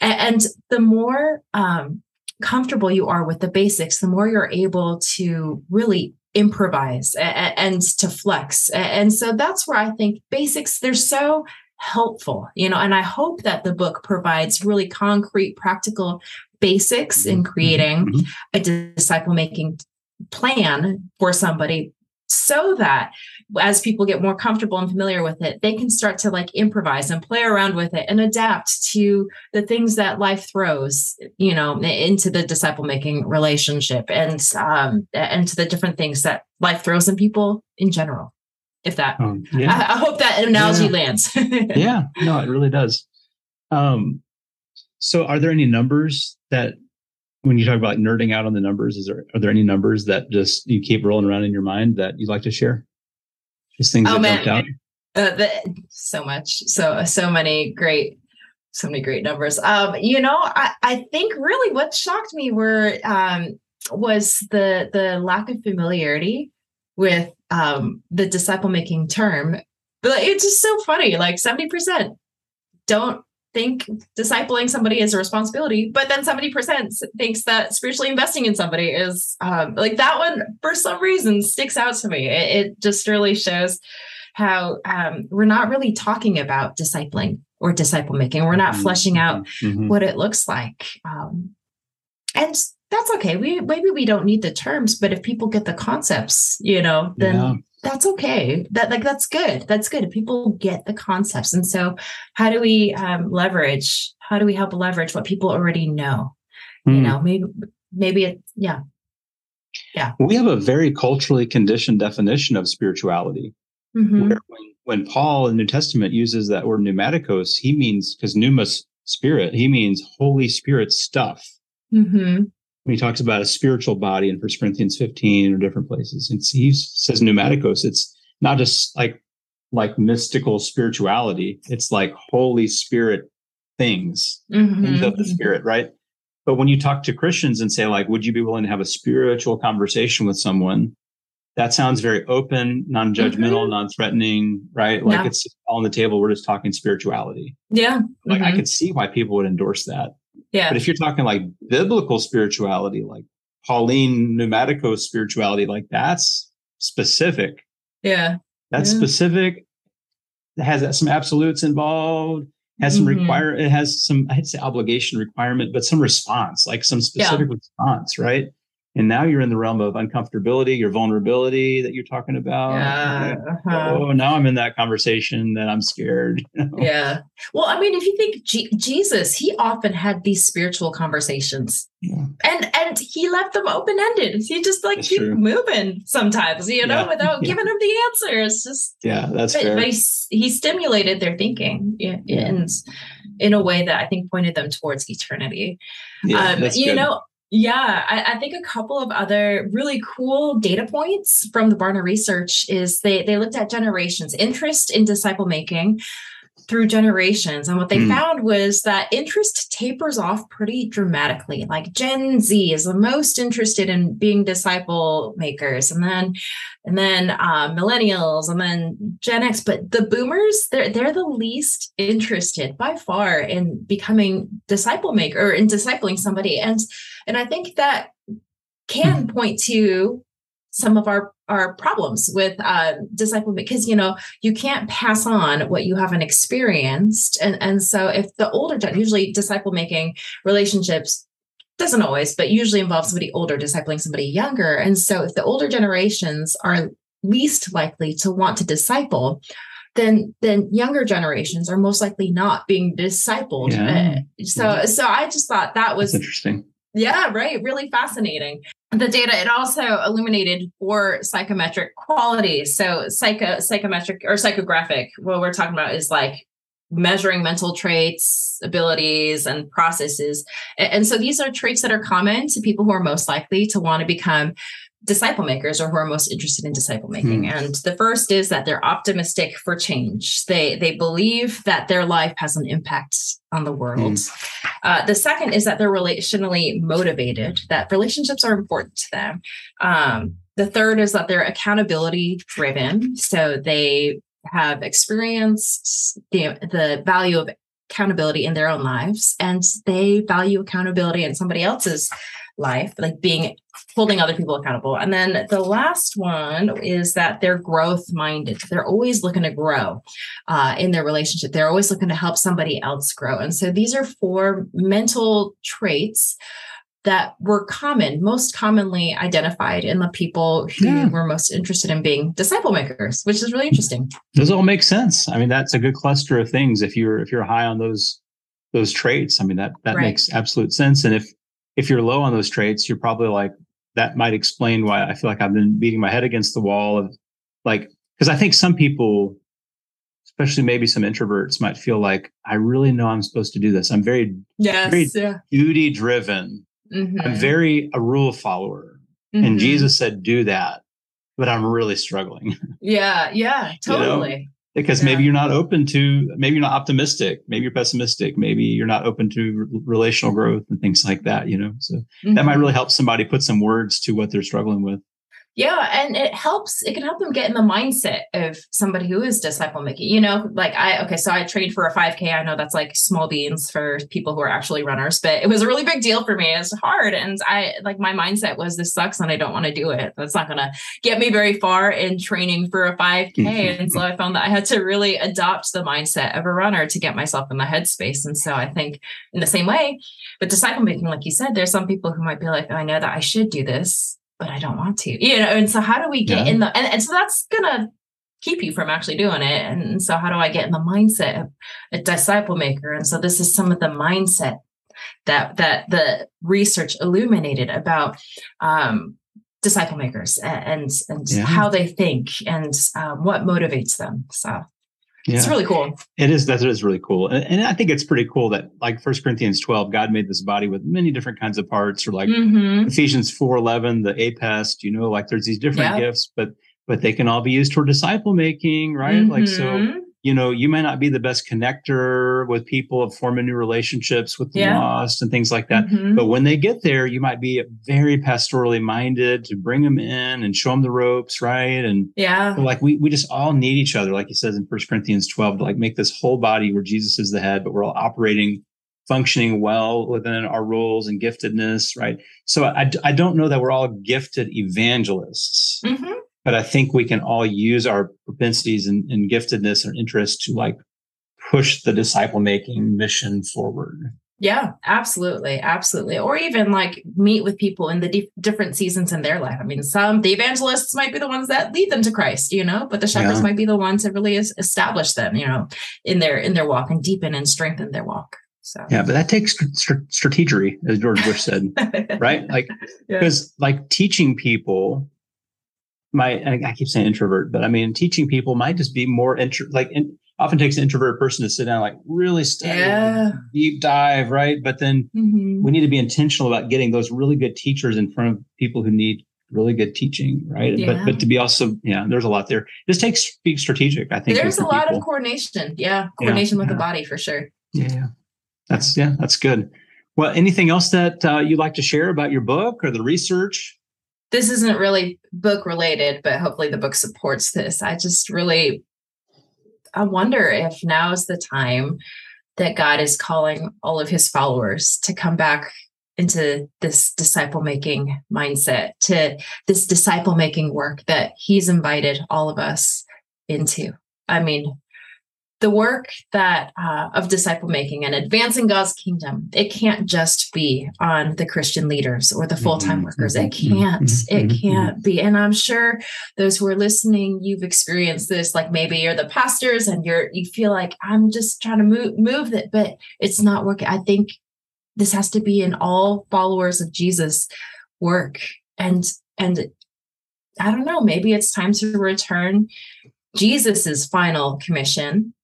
and, and the more um, comfortable you are with the basics, the more you're able to really improvise and, and to flex. And so that's where I think basics, they're so helpful, you know, and I hope that the book provides really concrete, practical basics in mm-hmm. creating mm-hmm. a disciple making plan for somebody so that as people get more comfortable and familiar with it, they can start to like improvise and play around with it and adapt to the things that life throws, you know, into the disciple making relationship and um and to the different things that life throws in people in general. If that, um, yeah. I, I, hope that analogy yeah. lands. yeah, no, it really does. Um, so are there any numbers that when you talk about nerding out on the numbers, is there are there any numbers that just you keep rolling around in your mind that you'd like to share? Just things oh, that man. out. Uh, the, so much, so so many great, so many great numbers. Um, you know, I, I think really what shocked me were um, was the the lack of familiarity with um, the disciple making term. But it's just so funny. Like seventy percent don't think discipling somebody is a responsibility, but then 70% thinks that spiritually investing in somebody is um, like that one for some reason sticks out to me. It, it just really shows how um, we're not really talking about discipling or disciple making. We're not mm-hmm. fleshing out mm-hmm. what it looks like. Um, and that's okay. We maybe we don't need the terms, but if people get the concepts, you know, then yeah. That's okay. That like that's good. That's good. People get the concepts. And so how do we um, leverage? How do we help leverage what people already know? Mm. You hmm. know, maybe maybe it yeah. Yeah. We have a very culturally conditioned definition of spirituality. Mm-hmm. Where when, when Paul in the New Testament uses that word pneumaticos, he means because pneumos spirit, he means Holy Spirit stuff. Mm-hmm when he talks about a spiritual body in First Corinthians 15 or different places. And he says pneumatikos. It's not just like like mystical spirituality. It's like Holy Spirit things, mm-hmm. things of the Spirit, right? But when you talk to Christians and say, like, would you be willing to have a spiritual conversation with someone? That sounds very open, non-judgmental, mm-hmm. non-threatening, right? Like yeah. it's all on the table. We're just talking spirituality. Yeah. Like mm-hmm. I could see why people would endorse that. Yeah. But if you're talking like biblical spirituality, like Pauline pneumatico spirituality, like that's specific. Yeah. That's yeah. specific. It has some absolutes involved, has some mm-hmm. require, it has some, I'd say obligation requirement, but some response, like some specific yeah. response, right? And now you're in the realm of uncomfortability, your vulnerability that you're talking about. Yeah. Uh-huh. Oh, now I'm in that conversation that I'm scared. You know? Yeah. Well, I mean, if you think G- Jesus, he often had these spiritual conversations. Yeah. And and he left them open ended. He just like that's keep true. moving sometimes, you know, yeah. without yeah. giving them the answers. Just yeah, that's but, fair. But he, he, stimulated their thinking, yeah, and in a way that I think pointed them towards eternity. Yeah, um, you good. know, yeah, I, I, think a couple of other really cool data points from the Barna research is they they looked at generations interest in disciple making through generations. And what they mm. found was that interest tapers off pretty dramatically. Like Gen Z is the most interested in being disciple makers, and then and then uh, millennials, and then Gen X. But the boomers, they're they're the least interested by far in becoming disciple maker or in discipling somebody. And and I think that can hmm. point to some of our our problems with uh, disciple because you know you can't pass on what you haven't experienced and and so if the older usually disciple making relationships doesn't always but usually involves somebody older discipling somebody younger and so if the older generations are least likely to want to disciple then then younger generations are most likely not being discipled yeah. uh, so so i just thought that was That's interesting yeah, right. Really fascinating. The data it also illuminated four psychometric qualities. So psycho psychometric or psychographic, what we're talking about is like measuring mental traits, abilities, and processes. And so these are traits that are common to people who are most likely to want to become disciple makers or who are most interested in disciple making. Hmm. and the first is that they're optimistic for change. They they believe that their life has an impact on the world. Hmm. uh, the second is that they're relationally motivated that relationships are important to them. Um, the third is that they're accountability driven. So they have experienced the, the value of accountability in their own lives and they value accountability in somebody else's life, like being holding other people accountable. And then the last one is that they're growth minded. They're always looking to grow uh, in their relationship. They're always looking to help somebody else grow. And so these are four mental traits that were common, most commonly identified in the people who yeah. were most interested in being disciple makers, which is really interesting. Those all make sense. I mean, that's a good cluster of things. If you're if you're high on those those traits, I mean that that right. makes absolute sense. And if if you're low on those traits, you're probably like, that might explain why I feel like I've been beating my head against the wall of like, because I think some people, especially maybe some introverts, might feel like I really know I'm supposed to do this. I'm very, yes, very yeah. duty driven. Mm-hmm. I'm very a rule follower. Mm-hmm. And Jesus said, do that. But I'm really struggling. Yeah, yeah, totally. you know? Because yeah. maybe you're not open to maybe you're not optimistic maybe you're pessimistic maybe you're not open to re- relational growth and things like that you know so mm-hmm. that might mm-hmm. really help somebody put some words to what they're struggling with Yeah, and it helps. It can help them get in the mindset of somebody who is disciple making. You know, like I okay, so I trained for a 5K. I know that's like small beans for people who are actually runners, but it was a really big deal for me. It's hard, and I like my mindset was this sucks, and I don't want to do it. That's not going to get me very far in training for a 5K. Mm-hmm. and so I found that I had to really adopt the mindset of a runner to get myself in the headspace. And so I think in the same way, but disciple making, like you said, there's some people who might be like, oh, I know that I should do this but I don't want to, you know. And so, how do we get yeah. in the and, and so that's gonna keep you from actually doing it. And so, how do I get in the mindset of a disciple maker? And so, this is some of the mindset that that the research illuminated about um, disciple makers and and yeah. how they think and um, what motivates them. So yeah. It's really cool. It is. That is really cool. And, and, I think it's pretty cool that like First Corinthians 12, God made this body with many different kinds of parts or like mm-hmm. Ephesians 4, 11, the APEST, you know, like there's these different gifts, but, but they can all be used for disciple making, right? Mm-hmm. Like, so mm-hmm you know, you may not be the best connector with people of forming new relationships with the yeah. lost and things like that. Mm-hmm. But when they get there, you might be very pastorally minded to bring them in and show them the ropes, right? And yeah, like we we just all need each other, like he says in First Corinthians 12, to like make this whole body where Jesus is the head, but we're all operating functioning well within our roles and giftedness, right? So I, I don't know that we're all gifted evangelists. Mm-hmm but I think we can all use our propensities and, and giftedness and interest to like push the disciple making mission forward. Yeah, absolutely. Absolutely. Or even like meet with people in the di- different seasons in their life. I mean, some, the evangelists might be the ones that lead them to Christ, you know, but the shepherds yeah. might be the ones that really establish them, you know, in their, in their walk and deepen and strengthen their walk. So. Yeah, but that takes st- strategery, as George Bush said, right? Like, because yeah. like teaching people my I keep saying introvert, but I mean teaching people might just be more intro like in, often takes an introvert person to sit down like really study yeah. deep dive right? But then mm-hmm. we need to be intentional about getting those really good teachers in front of people who need really good teaching right? Yeah. but but to be also yeah there's a lot there. This takes being strategic i think there's a lot people. of coordination. Yeah coordination yeah, with the body for sure. Yeah. That's yeah that's good. Well anything else that uh, you'd like to share about your book or the research this isn't really book related, but hopefully the book supports this. I just really I wonder if now is the time that God is calling all of his followers to come back into this disciple making mindset, to this disciple making work that he's invited all of us into. I mean, the work that uh, of disciple making and advancing God's kingdom, it can't just be on the Christian leaders or the full time mm-hmm, workers. It mm-hmm, can't. Mm-hmm, it can't be. And I'm sure those who are listening, you've experienced this. Like maybe you're the pastors and you're you feel like I'm just trying to move move it, but it's not working. I think this has to be in all followers of Jesus work and and I don't know. Maybe it's time to return Jesus's final commission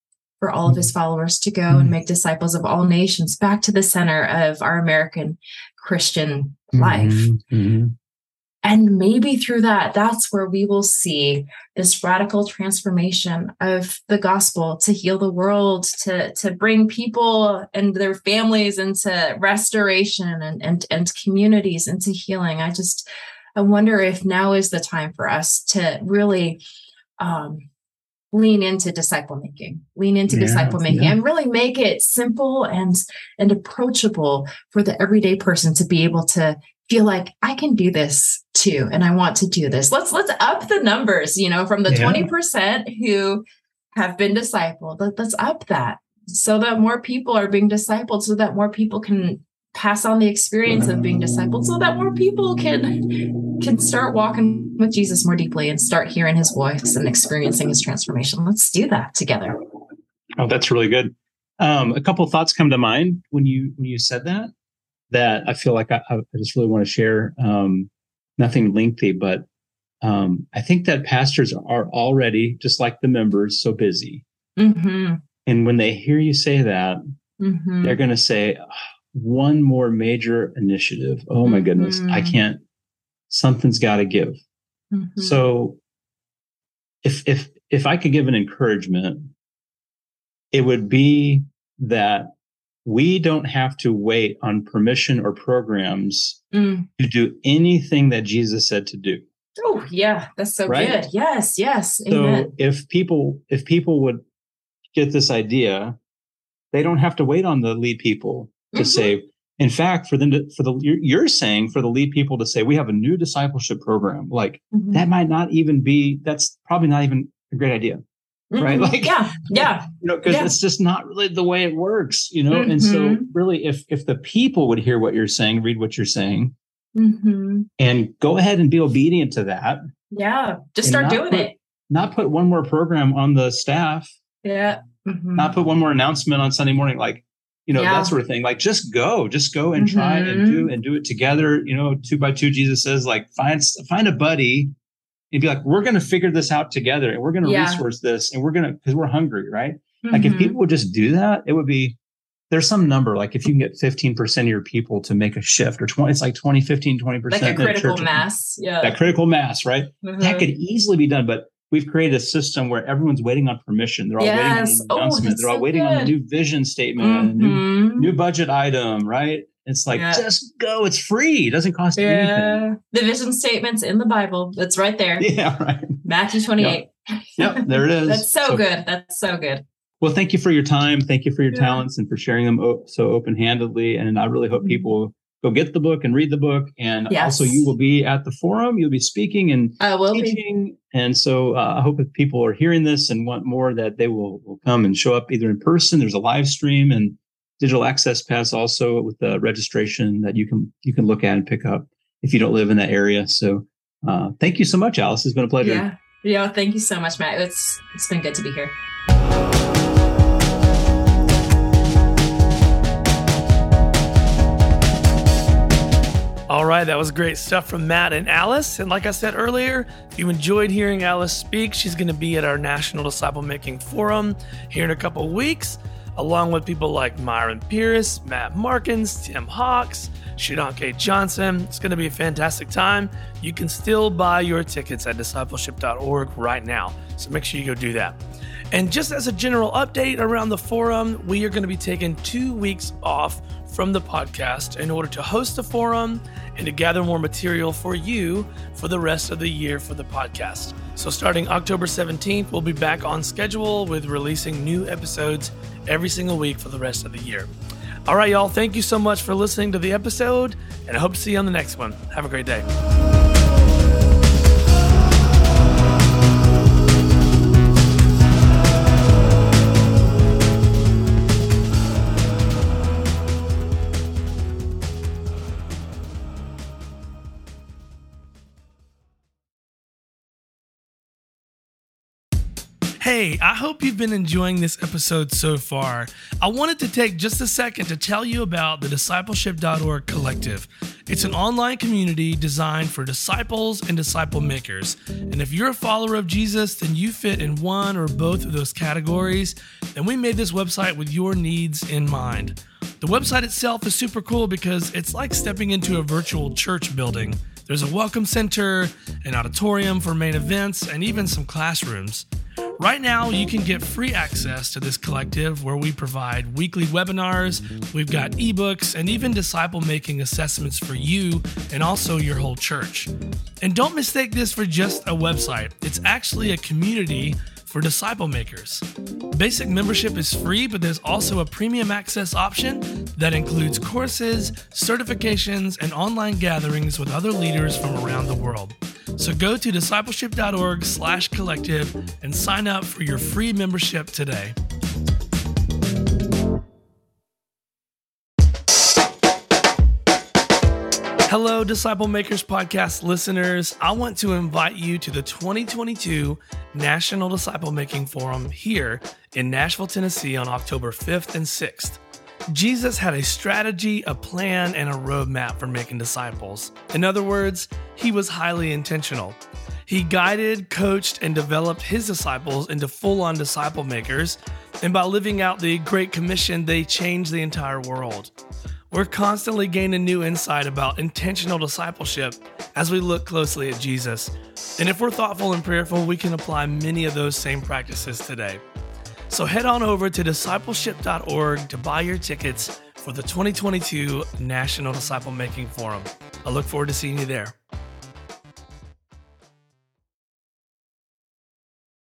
for all of his mm-hmm. followers to go and mm-hmm. make disciples of all nations back to the center of our American Christian life. Mm-hmm. And maybe through that, that's where we will see this radical transformation of the gospel to heal the world, to, to bring people and their families into restoration and, and, and communities into healing. I just, I wonder if now is the time for us to really um, lean into disciple making lean into yeah, disciple making yeah. and really make it simple and and approachable for the everyday person to be able to feel like i can do this too and i want to do this let's let's up the numbers you know from the yeah. 20% who have been discipled let, let's up that so that more people are being discipled so that more people can pass on the experience of being discipled so that more people can can start walking with Jesus more deeply and start hearing his voice and experiencing his transformation. Let's do that together. Oh, that's really good. Um, a couple thoughts come to mind when you when you said that that I feel like I, I just really want to share. Um, nothing lengthy, but um, I think that pastors are already just like the members so busy, mm-hmm. and when they hear you say that, mm-hmm. they're going to say, one more major initiative. Oh my mm-hmm. goodness, I mm-hmm. can't. Something's got to give. Mm-hmm. So, if if if I could give an encouragement, it would be that we don't have to wait on permission or programs mm. to do anything that Jesus said to do. Oh yeah, that's so Right? good. Yes, yes. So Amen. if people if people would get this idea, they don't have to wait on the lead people to Mhm. say. In fact, for them to for the you're, saying for the lead people to say we have a new discipleship program, like Mhm. that might not even be. That's probably not even a great idea, right? Mhm. Like- yeah, yeah. you know, because Yeah. it's just not really the way it works, you know. And so, Mhm. really, if if the people would hear what you're saying, read what you're saying, hmm and go ahead and be obedient to that, Yeah. Just start doing put- it. not put one more program on the staff Yeah. Mhm. not put one more announcement on Sunday morning, like you know Yeah. that sort of thing. Like just go, just go and try and do and do it together. You know, two by two. Jesus says, like find find a buddy and be like, we're going to figure this out together, and we're going to Yeah. resource this, and we're going to because we're hungry, right? Like if Mhm. people would just do that, it would be. There's some number like if you can get 15% of your people to make a shift or 20 it's like 20 15 20% like a critical mass. Yeah. that critical mass right Mhm. that could easily be done, but we've created a system where everyone's waiting on permission. They're all Yes. waiting on an Oh, announcement. that's They're all so waiting on a new vision statement, a new, Mhm. new budget item, right? It's like Yeah. just go. It's free. It doesn't cost anything. The vision statements in the Bible. That's right there. Yeah, right. Matthew 28. Yep, there it is. That's so, good. That's so good. Well, thank you for your time. Thank you for your Yeah. talents and for sharing them so open handedly. And I really hope Mhm. people go get the book and read the book. And Yes. also, you will be at the forum. You'll be speaking and I will be. teaching. And so uh, I hope if people are hearing this and want more, that they will, will come and show up either in person. There's a live stream and digital access pass also with the registration that you can you can look at and pick up if you don't live in that area. So uh, thank you so much, Alice. It's been a pleasure. Yeah. Yeah. Thank you so much, Matt. It's it's been good to be here. All right, that was great stuff from Matt and Alice. And like I said earlier, if you enjoyed hearing Alice speak, she's going to be at our National Disciple Making Forum here in a couple weeks, along with people like Myron Pierce, Matt Markins, Tim Hawks, Shodankeh Johnson. It's going to be a fantastic time. You can still buy your tickets at discipleship.org right now. So make sure you go do that. And just as a general update around the forum, we are going to be taking two weeks off from the podcast in order to host the forum and to gather more material for you for the rest of the year for the podcast. So, starting October 17th, we'll be back on schedule with releasing new episodes every single week for the rest of the year. All right, y'all, thank you so much for listening to the episode, and I hope to see you on the next one. Have a great day. Hey, I hope you've been enjoying this episode so far. I wanted to take just a second to tell you about the discipleship.org collective. It's an online community designed for disciples and disciple makers. And if you're a follower of Jesus, then you fit in one or both of those categories. And we made this website with your needs in mind. The website itself is super cool because it's like stepping into a virtual church building. There's a welcome center, an auditorium for main events, and even some classrooms. Right now, you can get free access to this collective where we provide weekly webinars, we've got ebooks, and even disciple making assessments for you and also your whole church. And don't mistake this for just a website, it's actually a community for disciple makers. Basic membership is free, but there's also a premium access option that includes courses, certifications, and online gatherings with other leaders from around the world. So go to discipleship.org slash collective and sign up for your free membership today. Hello, Disciple Makers Podcast listeners. I want to invite you to the 2022 National Disciple Making Forum here in Nashville, Tennessee on October 5th and 6th. Jesus had a strategy, a plan, and a roadmap for making disciples. In other words, he was highly intentional. He guided, coached, and developed his disciples into full on disciple makers, and by living out the Great Commission, they changed the entire world. We're constantly gaining new insight about intentional discipleship as we look closely at Jesus. And if we're thoughtful and prayerful, we can apply many of those same practices today. So head on over to discipleship.org to buy your tickets for the 2022 National Disciple Making Forum. I look forward to seeing you there.